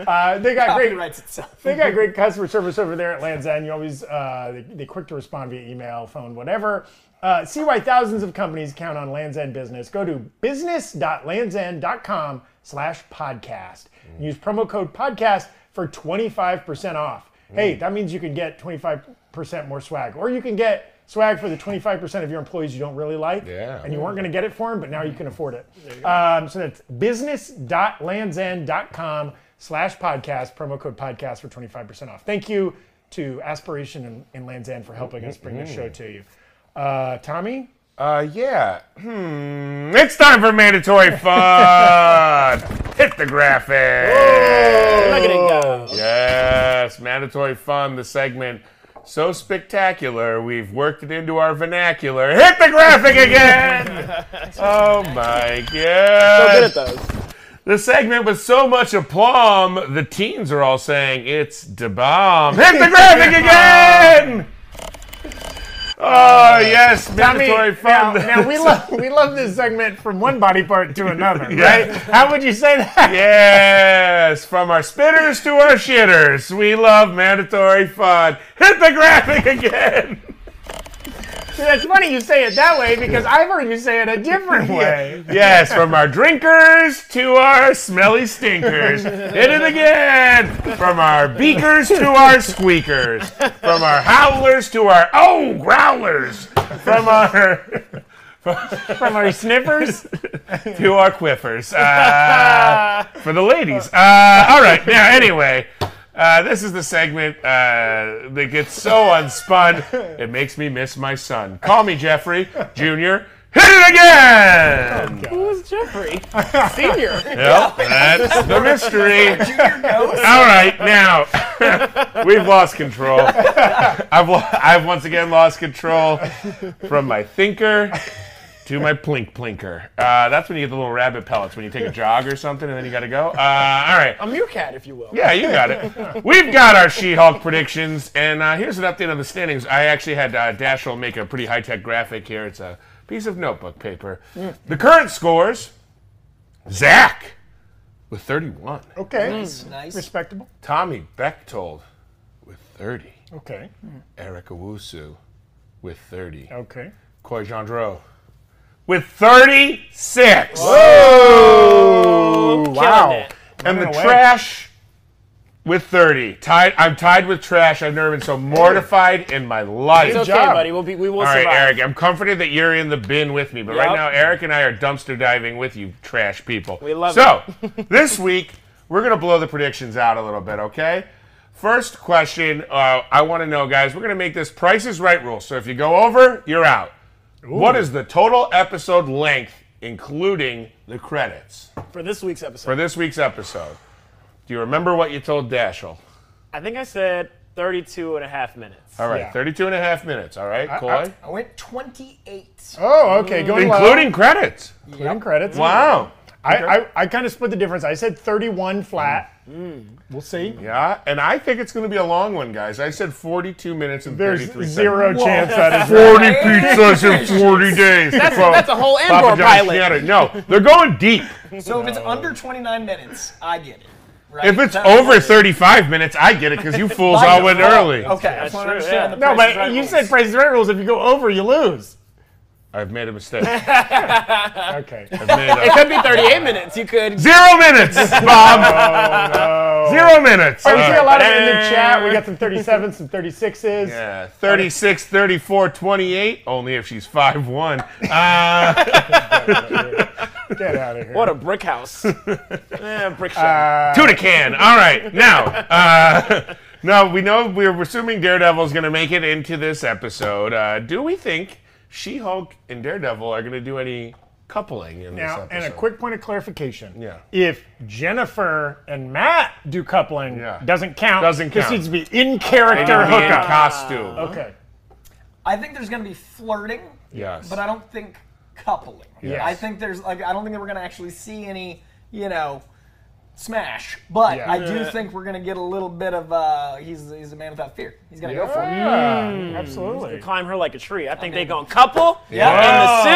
Uh, they got great. Copyrights itself. They got great customer service over there at Land's End. You always uh, they, they're quick to respond via email, phone, whatever. Uh, see why thousands of companies count on Land's End Business. Go to business.landsend.com slash podcast. Use promo code podcast for 25% off. Hey, that means you can get 25% more swag. Or you can get swag for the 25% of your employees you don't really like. Yeah. And you weren't going to get it for them, but now you can afford it. Um, so that's business.landsend.com slash podcast, promo code podcast for 25% off. Thank you to Aspiration and, and Land's End for helping us bring this show to you. Uh, Tommy? Uh, yeah. Hmm. It's time for mandatory fun. Hit the graphic. Look at it go. Yes, mandatory fun. The segment so spectacular we've worked it into our vernacular. Hit the graphic again. oh my god. So good at those. The segment with so much aplomb, the teens are all saying it's da bomb. Hit the graphic again. Oh yes, mandatory now, fun. now we love we love this segment from one body part to another, Yeah. right? How would you say that? Yes, from our spitters to our shitters, we love mandatory fun. Hit the graphic again. That's funny you say it that way because I've heard you say it a different way. Yes, from our drinkers to our smelly stinkers. Hit it again. From our beakers to our squeakers. From our howlers to our oh growlers. From our From our sniffers. to our quiffers. Uh, for the ladies. Uh, all right. Now, anyway, uh, this is the segment uh, that gets so unspun, it makes me miss my son. Call me Jeffrey Jr. Hit it again! Who's Jeffrey? Senior. Yep, that's the mystery. All right, now we've lost control. I've lo- I've once again lost control from my thinker to my plink plinker. Uh, that's when you get the little rabbit pellets when you take a jog or something, and then you got to go. Uh, all right. A meerkat, if you will. Yeah, you got it. We've got our She-Hulk predictions, and uh, here's an update on the standings. I actually had uh, Dashiell make a pretty high-tech graphic here. It's a piece of notebook paper. The current scores: Zach with 31, Okay. Nice. Respectable. Tommy Bechtold with 30, Okay. Eric Owusu with 30, Okay. Coy Gendreau with 36. Killing wow. it. and the Running away. trash with 30. Tied. I'm tied with trash. I've never been so mortified in my life. It's okay, job. buddy. We'll be, we will All right, survive. Eric. I'm comforted that you're in the bin with me, but right Yep. now, Eric and I are dumpster diving with you, trash people. We love so, this week we're gonna blow the predictions out a little bit, okay? First question, uh, I want to know, guys. We're gonna make this Price is Right rule. So if you go over, you're out. What is the total episode length, including the credits, For this week's episode. for this week's episode? Do you remember what you told Dashiell? I think I said 32 and a half minutes. All right, Yeah. 32 and a half minutes. All right, Coy? I went 28. Oh, okay. Going low. Including credits. Including credits. Wow. I, I, I kind of split the difference. I said 31 flat. Mm. We'll see. Yeah, and I think it's going to be a long one, guys. I said 42 minutes and There's 33 zero seconds. chance that is 40 pizzas in 40 days. That's, From that's a whole Papa Andor pilot. Piano. No, they're going deep. So if it's under 29 minutes, I get it. Right? If it's That's over what 35 minutes, I get it because you fools all went early. Okay, I That's just want to true, yeah. No, but Right you rules. said Price is Right rules. If you go over, you lose. I've made a mistake. Okay. I've made a- It could be 38 minutes. You could. Zero minutes, Bob. Oh, no. Zero minutes. Oh, we see a lot right. of it in the chat. We got some 37s, some 36s. Yeah, 36, 34, 28, only if she's 5'1. Uh, Get out of here. What a brick house. eh, brick shop. Tuna can. All right. Now, uh, now we know we're assuming Daredevil is going to make it into this episode. Uh, do we think She-Hulk and Daredevil are going to do any coupling in this Now, episode. and a quick point of clarification. Yeah. If Jennifer and Matt do coupling, Yeah. doesn't count. Doesn't count. This needs to be in character They need to be in hookup. costume. okay. I think there's going to be flirting, Yes. but I don't think coupling. Yes. I think there's like I don't think that we're going to actually see any, you know, smash. But Yeah. I do think we're going to get a little bit of uh he's he's a man without fear. He's going to go for it. Yeah, absolutely. Climb her like a tree. I think they gonna couple. Yeah.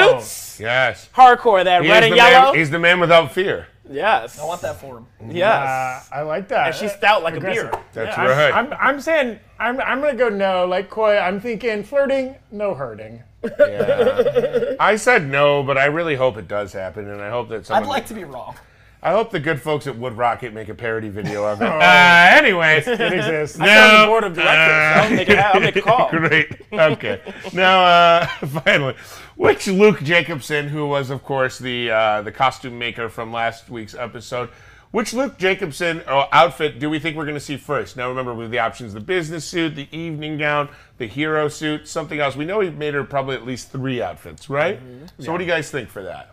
In the suits. yes. Hardcore. That He red and yellow. Man, he's the man without fear. yes. I want that for him. Yes. Uh, I like that. and she's stout like Aggressive. a beer. That's Yeah. right. I'm, I'm saying I'm, I'm gonna go no. Like Coy, I'm thinking flirting, no hurting. Yeah. I said no, but I really hope it does happen, and I hope that I'd someone. like to be wrong. I hope the good folks at Wood Rocket make a parody video of it. Uh, anyways, It exists. I'm on the board of directors. I'll make it happen. I'll make a call. Great. Okay. now, uh, finally, which Luke Jacobson, who was, of course, the uh, the costume maker from last week's episode, which Luke Jacobson uh, outfit do we think we're going to see first? Now, remember, with the options: the business suit, the evening gown, the hero suit, something else. We know he made her probably at least three outfits, right? So, what do you guys think for that?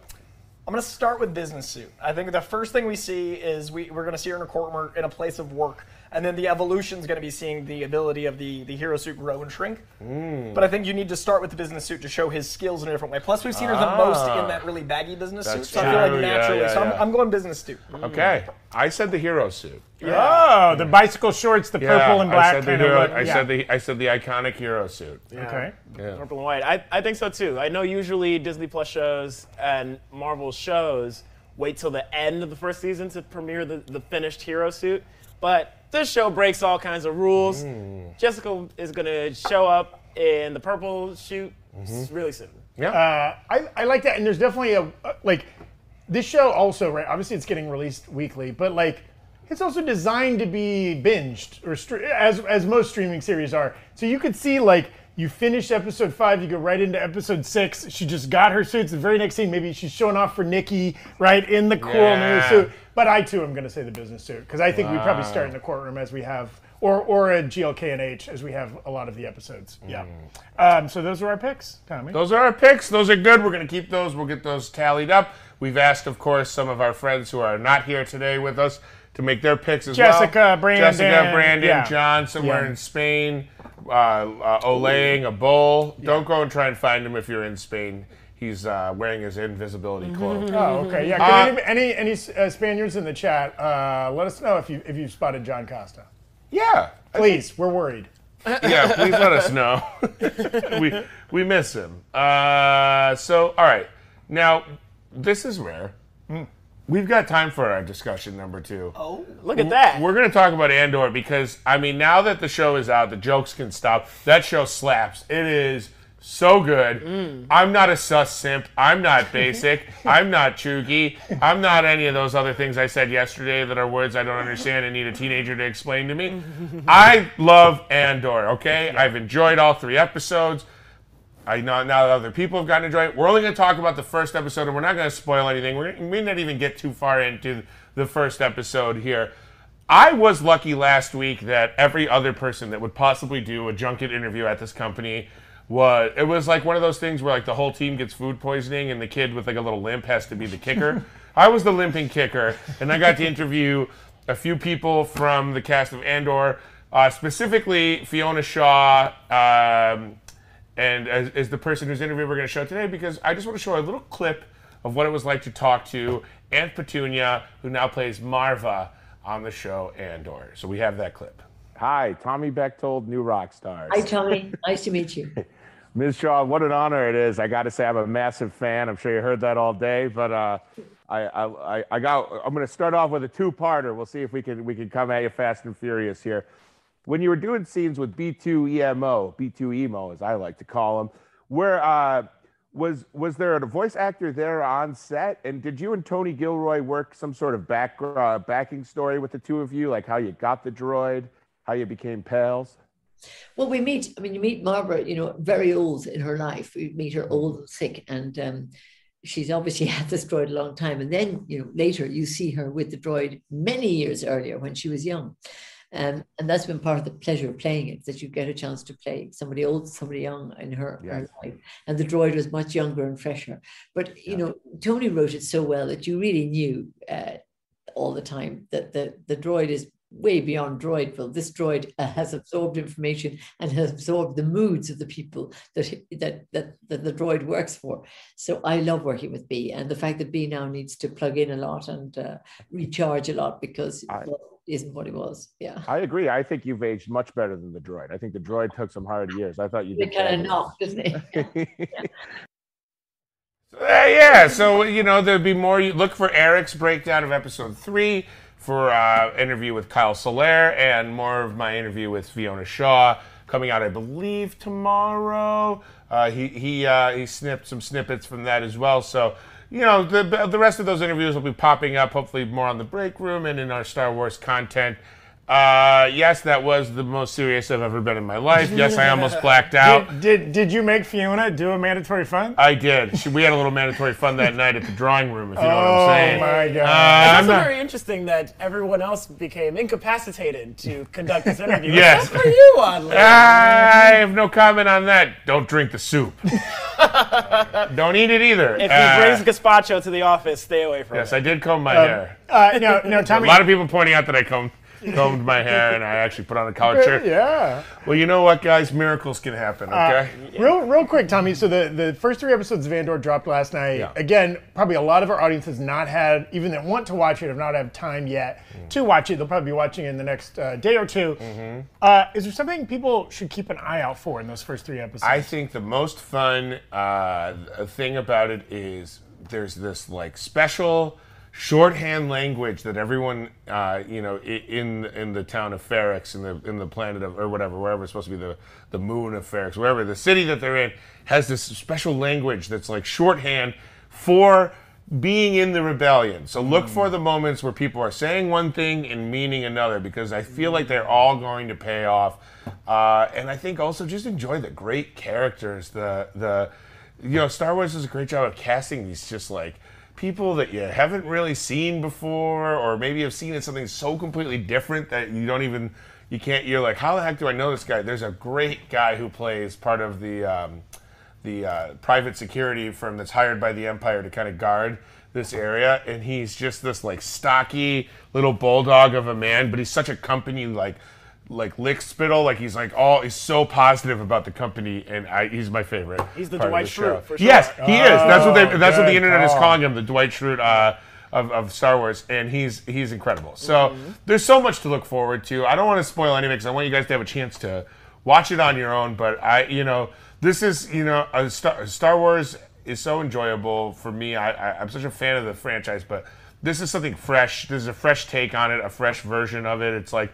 I'm going to start with business suit. I think the first thing we see is we, we're going to see her in a or in a place of work. And then the evolution is going to be seeing the ability of the, the hero suit grow and shrink. Mm. But I think you need to start with the business suit to show his skills in a different way. Plus, we've seen her the most in that really baggy business suit. Ah. That's So I feel like naturally. yeah, so I'm, yeah. I'm going business suit. Okay, I said the hero suit. Oh, the bicycle shorts, the purple and I black said the kind hero. of look. I yeah. said the I said the iconic hero suit. Okay. Yeah. Purple and white. I, I think so too. I know usually Disney Plus shows and Marvel shows wait till the end of the first season to premiere the, the finished hero suit. But this show breaks all kinds of rules. Jessica is going to show up in the purple suit really soon. Yeah. Uh, I, I like that, and there's definitely a uh, like this show also right. Obviously, it's getting released weekly, but like it's also designed to be binged or stre- as as most streaming series are. So you could see like you finish episode five, you go right into episode six. She just got her suits. The very next scene, maybe she's showing off for Nikki, right in the cool Yeah. new suit. But I too am going to say the business suit because I think we probably start in the courtroom as we have, or or a GLK and H as we have a lot of the episodes. Yeah. Um, so those are our picks, Tommy. Those are our picks. Those are good. We're going to keep those. We'll get those tallied up. We've asked, of course, some of our friends who are not here today with us to make their picks as well Jessica, well. Brandon, Jessica, Brandon, yeah. John, somewhere Yeah. in Spain, uh, uh, olaying a bull. Don't go and try and find him if you're in Spain. He's uh, wearing his invisibility cloak. Oh, okay. Yeah. Uh, Can any any, any uh, Spaniards in the chat? Uh, let us know if you if you've spotted John Costa. Yeah. Please, we're worried. yeah, please let us know. we we miss him. Uh, so, all right. Now, this is rare. We've got time for our discussion number two. Oh. Look at that. We're going to talk about Andor because, I mean, now that the show is out, the jokes can stop. That show slaps. It is so good. Mm. I'm not a sus simp. I'm not basic. I'm not chuggy. I'm not any of those other things I said yesterday that are words I don't understand and need a teenager to explain to me. I love Andor, okay? I've enjoyed all three episodes. I know now that other people have gotten to enjoy it. We're only going to talk about the first episode, and we're not going to spoil anything. We're, we may not even get too far into the first episode here. I was lucky last week that every other person that would possibly do a junket interview at this company was. It was like one of those things where like the whole team gets food poisoning, and the kid with like a little limp has to be the kicker. I was the limping kicker, and I got to interview a few people from the cast of Andor, uh, specifically Fiona Shaw. Um, and as, as the person whose interview we're going to show today, because I just want to show a little clip of what it was like to talk to Aunt Petunia, who now plays Maarva on the show Andor. So we have that clip. Hi, Tommy Bechtold, New Rock Stars. Hi, Tommy. Nice to meet you. Ms. Shaw, what an honor it is. I got to say, I'm a massive fan. I'm sure you heard that all day, but uh, I, I, I- I got. I'm going to start off with a two-parter. We'll see if we can we can come at you fast and furious here. When you were doing scenes with B2 EMO, B2 emo, as I like to call them, where uh, was was there a voice actor there on set? And did you and Tony Gilroy work some sort of back uh, backing story with the two of you, like how you got the droid, how you became pals? Well, we meet, I mean, you meet Maarva, you know, very old in her life. We meet her old and sick, and um, she's obviously had this droid a long time. And then, you know, later you see her with the droid many years earlier when she was young. Um, and that's been part of the pleasure of playing it, that you get a chance to play somebody old, somebody young in her, her life. And the droid was much younger and fresher. But, you know, Tony wrote it so well that you really knew uh, all the time that the, the droid is way beyond droidville. This droid uh, has absorbed information and has absorbed the moods of the people that, that that that the droid works for. So I love working with B, and the fact that B now needs to plug in a lot and uh, recharge a lot because I- well, isn't what he was. Yeah, I agree. I think you've aged much better than the droid. I think the droid took some hard years. I thought you did. kind of knocked, doesn't he? Uh, yeah, so you know there'd be more. You look for Eric's breakdown of episode three for uh, interview with Kyle Soller and more of my interview with Fiona Shaw coming out, I believe, tomorrow. Uh, he he uh, he snipped some snippets from that as well. So you know the the rest of those interviews will be popping up, hopefully more on the break room and in our Star Wars content. Uh, yes, that was the most serious I've ever been in my life. Yes, I almost blacked out. Did, did did you make Fiona do a mandatory fun? I did. She- We had a little mandatory fun that night at the drawing room, if you know what oh I'm saying. Oh my god! Uh, It's also not- very interesting that everyone else became incapacitated to conduct this interview. Yes. Except for you, oddly. I have no comment on that. Don't drink the soup. Don't eat it either. if Uh, he brings gazpacho to the office, stay away from yes, it. Yes, I did comb my hair. Uh, no, no, A lot of people pointing out that I combed, combed my hair and I actually put on a collared shirt. yeah. Well, you know what, guys? Miracles can happen, okay? Real, real quick, Tommy. So the, the first three episodes of Andor dropped last night. Yeah. Again, probably a lot of our audience has not had, even that want to watch it, have not had time yet Mm. to watch it. They'll probably be watching it in the next uh, day or 2 Mm-hmm. Uh, is there something people should keep an eye out for in those first three episodes? I think the most fun uh, thing about it is there's this like special shorthand language that everyone, uh, you know, in in the town of Ferrix, in the in the planet of or whatever, wherever it's supposed to be the the moon of Ferrix, wherever the city that they're in has this special language that's like shorthand for being in the rebellion. So look for the moments where people are saying one thing and meaning another because I feel like they're all going to pay off. Uh, and I think also just enjoy the great characters. The the you know Star Wars does a great job of casting these just like people that you haven't really seen before, or maybe have seen in something so completely different that you don't even you can't. You're like, how the heck do I know this guy? There's a great guy who plays part of the. Um, the uh, private security firm that's hired by the Empire to kind of guard this area, and he's just this like stocky little bulldog of a man, but he's such a company like like lick spittle, like he's like all he's so positive about the company, and I, he's my favorite. He's the Dwight the. Schrute, for sure. Yes, he is. That's what they. Oh, That's what the internet is calling him, the Dwight Schrute. Uh, of, of Star Wars, and he's he's incredible. So Mm-hmm. there's so much to look forward to. I don't want to spoil anything because I want you guys to have a chance to watch it on your own. But I, you know, this is you know, a Star, Star Wars is so enjoyable for me. I, I I'm such a fan of the franchise, but this is something fresh. This is a fresh take on it, a fresh version of it. It's like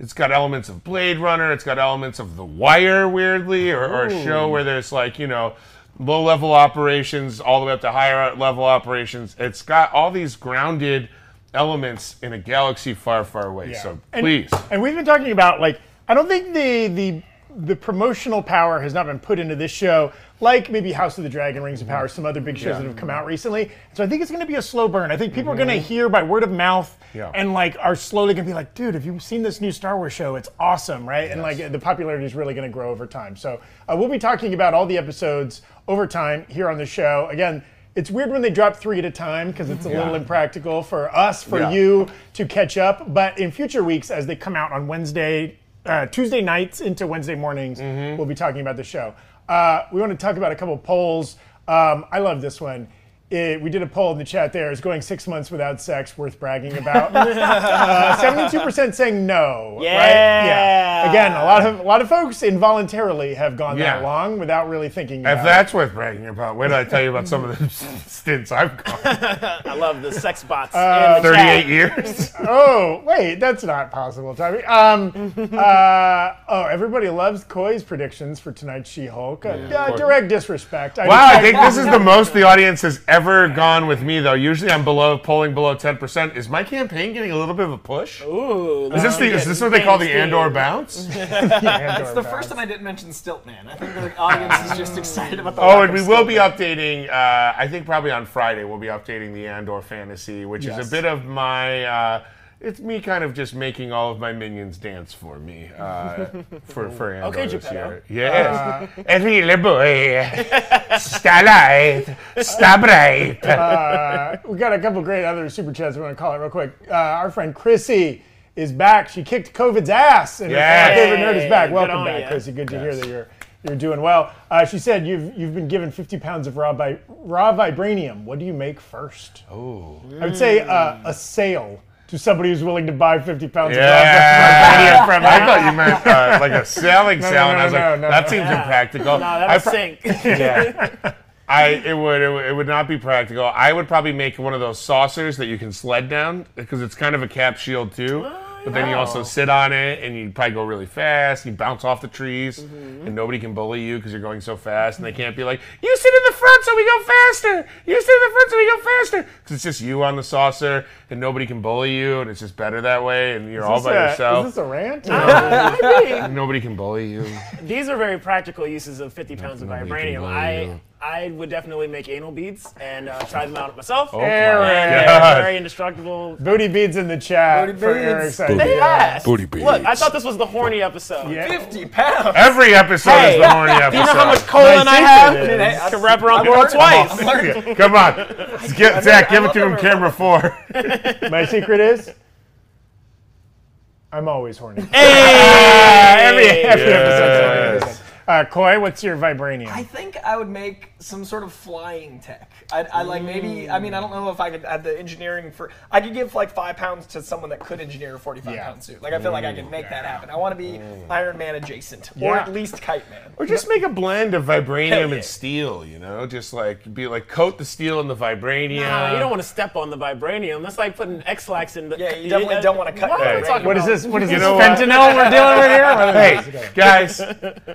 it's got elements of Blade Runner. It's got elements of The Wire, weirdly, or, or a show where there's like you know low level operations all the way up to higher level operations. It's got all these grounded elements in a galaxy far, far away. So And- please, And we've been talking about like I don't think the the the promotional power has not been put into this show like maybe House of the Dragon, Rings of mm-hmm. Power, some other big shows that have come out recently. So I think it's going to be a slow burn. I think people are going to mm-hmm. hear by word of mouth Yeah. and like are slowly going to be like, dude, have you seen this new Star Wars show? It's awesome, right? And like the popularity is really going to grow over time. So uh, we'll be talking about all the episodes over time here on the show. Again. It's weird when they drop three at a time because it's a mm-hmm. little impractical for us, for Yeah. you to catch up. But in future weeks, as they come out on Wednesday, uh, Tuesday nights into Wednesday mornings, we'll be talking about the show. Uh, we want to talk about a couple polls. Um, I love this one. It, we did a poll in the chat there. Is going six months without sex worth bragging about? Uh, Seventy-two percent saying no. Right? Yeah. Again, a lot of a lot of folks involuntarily have gone Yeah. that long without really thinking. if about it. If that's worth bragging about, wait till I tell you about some of the stints I've gone. I love the sex bots Uh, in the 38 chat. years. Oh, wait, that's not possible, Tommy. Um, uh, oh, everybody loves Coy's predictions for tonight's She-Hulk. Uh, uh, direct disrespect. Wow, I think this is the most the audience has ever gone with me, though. Usually I'm below polling below 10%. Is my campaign getting a little bit of a push? Ooh, Is this, the, is this what they call the Andor bounce? It's the first time I didn't mention Stiltman. I think the audience is just excited about the. Oh, lack and of we will be updating. Uh, I think probably on Friday we'll be updating the Andor fantasy, which is a bit of my uh, It's me kind of just making all of my minions dance for me uh, for for Andor Okay, this Geppetto. year. Yes, Evile boy, starlight, starbright. Uh, we got a couple great other super chats we want to call it real quick. Uh, our friend Chrissy is back. She kicked COVID's ass, and Yay. our favorite nerd is back. Welcome back, ya. Chrissy. Good to hear that you're you're doing well. Uh, she said you've you've been given 50 pounds of raw vi- raw vibranium. What do you make first? Oh, I would say uh, a sale to somebody who's willing to buy 50 pounds yeah. of raw vibranium from I you. thought you meant uh, like a selling No, sale, and no, I was no, like, no, that no. seems impractical. No, I that'll pro- sink. Yeah. I it would, it would it would not be practical. I would probably make one of those saucers that you can sled down because it's kind of a cap shield too. But then you also sit on it and you probably go really fast. You bounce off the trees mm-hmm. and nobody can bully you because you're going so fast. And they can't be like, "You sit in the front so we go faster. You sit in the front so we go faster." Because it's just you on the saucer and nobody can bully you and it's just better that way. And you're all Is by this a- yourself. Is this a rant? and nobody can bully you. These are very practical uses of 50 pounds of Nobody can vibranium. bully I you. I would definitely make anal beads and uh, try them out myself. Oh Aaron. my God. very indestructible. Booty beads in the chat Booty for beads. Eric's Booty idea. Yes. Booty beads. Look, I thought this was the horny episode. Yeah. 50 pounds. Every episode Hey, is the horny episode. Do you know how much colon I secret have? is- I- Can wrap around I'm the girl learning. twice. I'm. Come on. Let's get, Zach, give it to him, camera four. My secret is I'm always horny. Hey! every every Yes. Episode. Uh, Coy, what's your vibranium? I think I would make some sort of flying tech. I, I like maybe. I mean, I don't know if I could add the engineering for. I could give like five pounds to someone that could engineer a forty-five Yeah. pound suit. Like I feel like I can make that happen. I want to be Iron Man adjacent, or Yeah. at least Kite Man. Or just make a blend of vibranium yeah. and steel, you know? Just like, be like, coat the steel in the vibranium. Nah, you don't want to step on the vibranium. That's like putting Ex-Lax in the. Yeah, you definitely don't wanna cut What the are we vibranium. talking what is about? this? What is You this know what? fentanyl we're dealing with here? What is this? Hey, guys,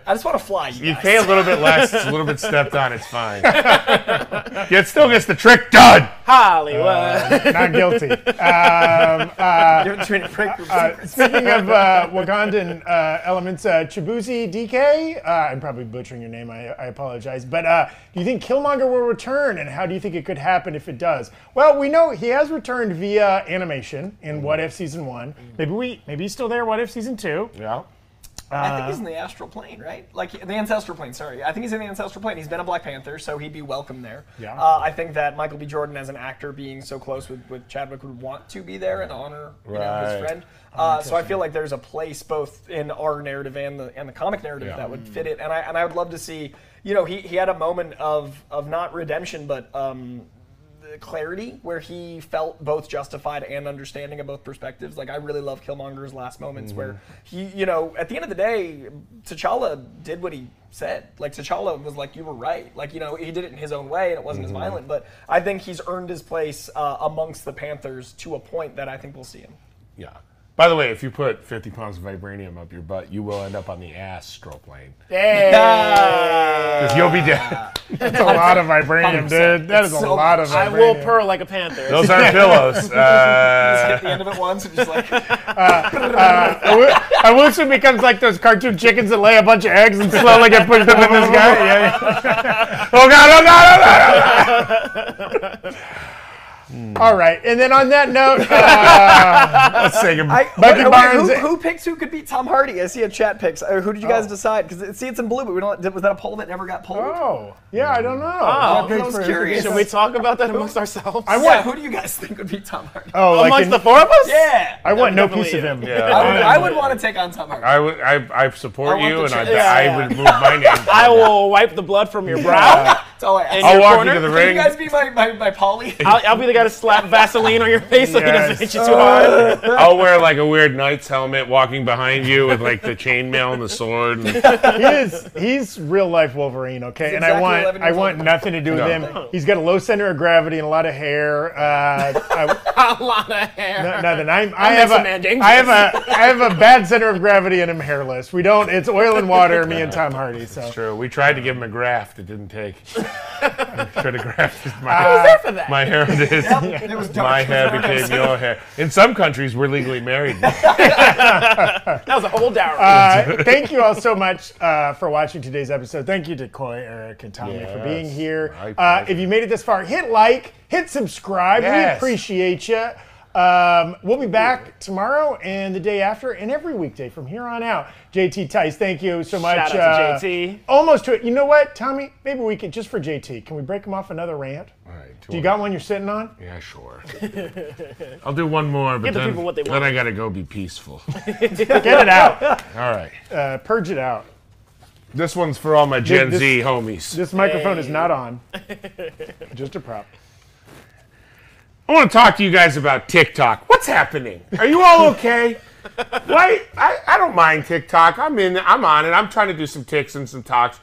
I just want to fly. You, you guys. pay a little bit less, it's a little bit stepped on, it's fine. It still gets the trick done. Hollywood. Not guilty. Um, uh, You're trying to break uh, speaking of uh, Wakandan uh, elements, uh, Chibuzi DK, uh, I'm probably butchering your name, I, I apologize. But uh, do you think Killmonger will return, and how do you think it could happen if it does? Well, we know he has returned via animation in What If Season 1. Maybe we, maybe he's still there, What If Season 2. Yeah. I think he's in the astral plane, right? Like the ancestral plane. Sorry, I think he's in the ancestral plane. He's been a Black Panther, so he'd be welcome there. Yeah. Uh, I think that Michael B. Jordan, as an actor, being so close with, with Chadwick, would want to be there and honor you know, Right. his friend. Uh, so I feel like there's a place both in our narrative and the and the comic narrative Yeah. that would fit it. And I and I would love to see. You know, he, he had a moment of of not redemption, but um, the clarity where he felt both justified and understanding of both perspectives. Like I really love Killmonger's last moments where he, you know, at the end of the day, T'Challa did what he said. Like T'Challa was like, "You were right." Like you know, he did it in his own way and it wasn't as violent. But I think he's earned his place uh, amongst the Panthers to a point that I think we'll see him. Yeah. By the way, if you put 50 pounds of vibranium up your butt, you will end up on the astral plane. Because you'll be dead. That's a lot of vibranium, dude. That is a So lot of vibranium. I will purr like a panther. Those aren't pillows. Hit Uh, the end of it once and just like I will- I wish it becomes like those cartoon chickens that lay a bunch of eggs and slowly get pushed up in this guy. Yeah, yeah. oh, God, oh, God, oh, God. All right, and then on that note, uh, Let's say goodbye. Bucky wait, Barnes- Who, who picks who could beat Tom Hardy? I see a chat picks. Uh, who did you guys decide? Because see, it's in blue, but we don't. Was that a poll that never got polled? oh, yeah, I don't know. Oh, I was for- curious. Should we talk about that amongst ourselves? I Yeah, want. who do you guys think would beat Tom Hardy? Oh, like amongst in- the four of us? Yeah, I want no definitely piece of him. Yeah. I would, I would want to take on Tom Hardy. I would, I, I support I you, and I, yeah, I would move my name. I will wipe the blood from your brow. That's all I ask. I'll walk corner? you to the Can you guys be my, my, my Polly? I'll, I'll be the guy to slap Vaseline on your face so he doesn't hit you too hard. I'll wear like a weird knight's helmet, walking behind you with like the chainmail and the sword. And, He is. He's real life Wolverine. Okay, and I exactly want. 11 I years want old. nothing to do with No. him. He's got a low center of gravity and a lot of hair. Uh, I, A lot of hair. No- Nothing. I'm, I makes have a a, man dangerous. I have a, I have a bad center of gravity and I'm hairless. We don't. It's oil and water. Me and Tom Hardy. So True. We tried to give him a graft. It didn't take. Should have grafted my, there for that. my It was dark. My hair became your hair. In some countries, we're legally married. That was a whole dowry. uh, thank you all so much uh, for watching today's episode. Thank you to Coy, Eric, and Tommy for being here. Uh, if you made it this far, hit like, hit subscribe. We appreciate you. Um, we'll be back tomorrow and the day after and every weekday from here on out. JT Tice, thank you so much. Shout out to JT. Almost to it. You know what, Tommy? Maybe we can, just for JT, can we break him off another rant? All right, Do you got one you're sitting on? Yeah, sure. I'll do one more, but Give the then, people what they then want. I gotta go be peaceful. Get it out. All right. Uh, purge it out. This one's for all my Gen this- Z homies. This microphone is not on. Just a prop. I want to talk to you guys about TikTok. What's happening? Are you all okay? Why? I, I don't mind TikTok. I'm in. I'm on it. I'm trying to do some ticks and some talks.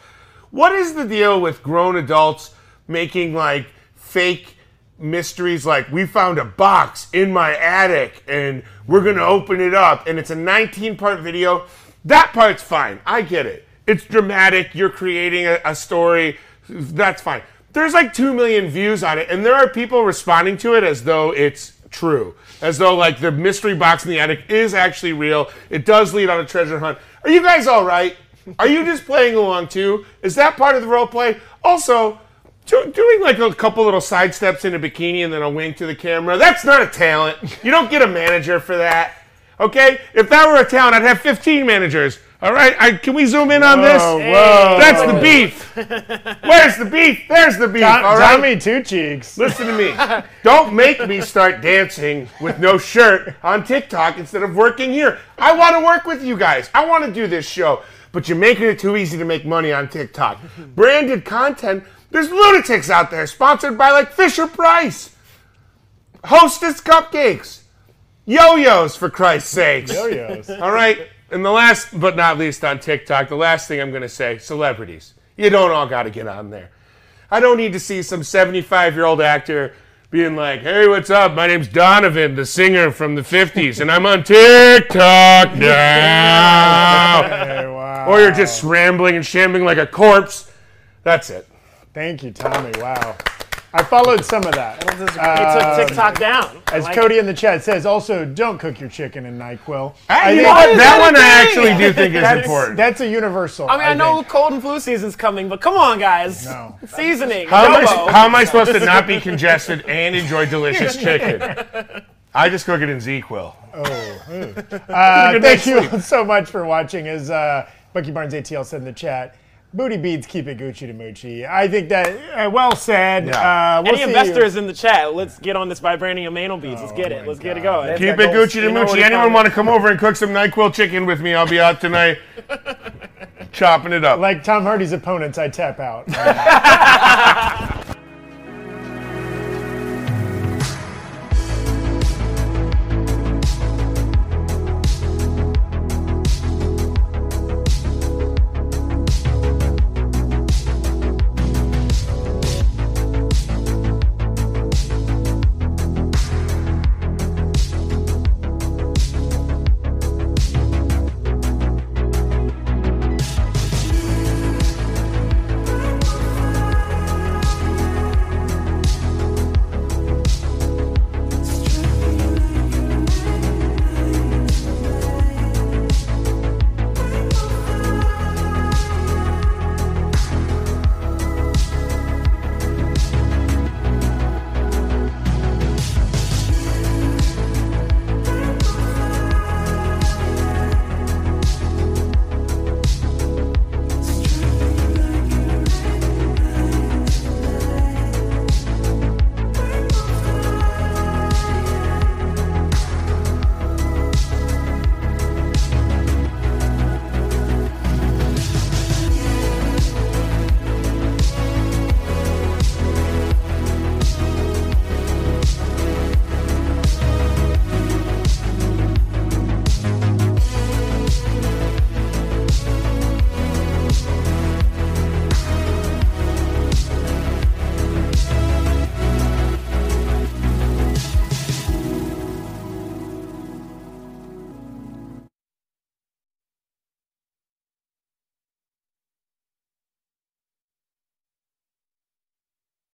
What is the deal with grown adults making like fake mysteries? Like we found a box in my attic and we're gonna open it up, and it's a 19 part video. That part's fine. I get it. It's dramatic. You're creating a, a story. That's fine. There's like 2 million views on it, and there are people responding to it as though it's true. As though like the mystery box in the attic is actually real. It does lead on a treasure hunt. Are you guys all right? Are you just playing along too? Is that part of the role play? Also, do, doing like a couple little side steps in a bikini and then a wink to the camera, that's not a talent. You don't get a manager for that. Okay? If that were a talent, I'd have 15 managers. All right? I, can we zoom in on this? Whoa, whoa. That's the beef. Where's the beef? There's the beef. Tom- all right? Tommy Two Cheeks. Listen to me. Don't make me start dancing with no shirt on TikTok instead of working here. I want to work with you guys. I want to do this show. But you're making it too easy to make money on TikTok. Branded content. There's lunatics out there sponsored by like Fisher Price, Hostess Cupcakes, Yo-Yos for Christ's sakes. Yo-yos. All right. And the last but not least on TikTok, the last thing I'm going to say celebrities. You don't all got to get on there. I don't need to see some 75 year old actor being like, hey, what's up? My name's Donovan, the singer from the 50s, and I'm on TikTok now. Hey, wow. or you're just rambling and shambling like a corpse. That's it. Thank you, Tommy. Wow. I followed some of that. He took TikTok down. As like Cody in the chat says, also don't cook your chicken in NyQuil. I, you think know what? is That that a one I actually do think is That's, important. that's a universal. I mean, I, know think. cold and flu season's coming, but come on, guys. No. Seasoning. How am. I, how am I supposed to not be congested and enjoy delicious chicken? I just cook it in ZzzQuil. Uh, thank night's you so much for watching. As uh, Bucky Barnes ATL said in the chat, booty beads keep it Gucci to Moochie. I think that uh, well said. Yeah. Uh, we'll Any see investors in the chat, let's get on this vibranium anal beads. Let's get Oh it. Let's get it God. going. Keep it. Gucci to You Moochie. Anyone want to come over and cook some NyQuil chicken with me? I'll be out tonight. Chopping it up. Like Tom Hardy's opponents, I tap out.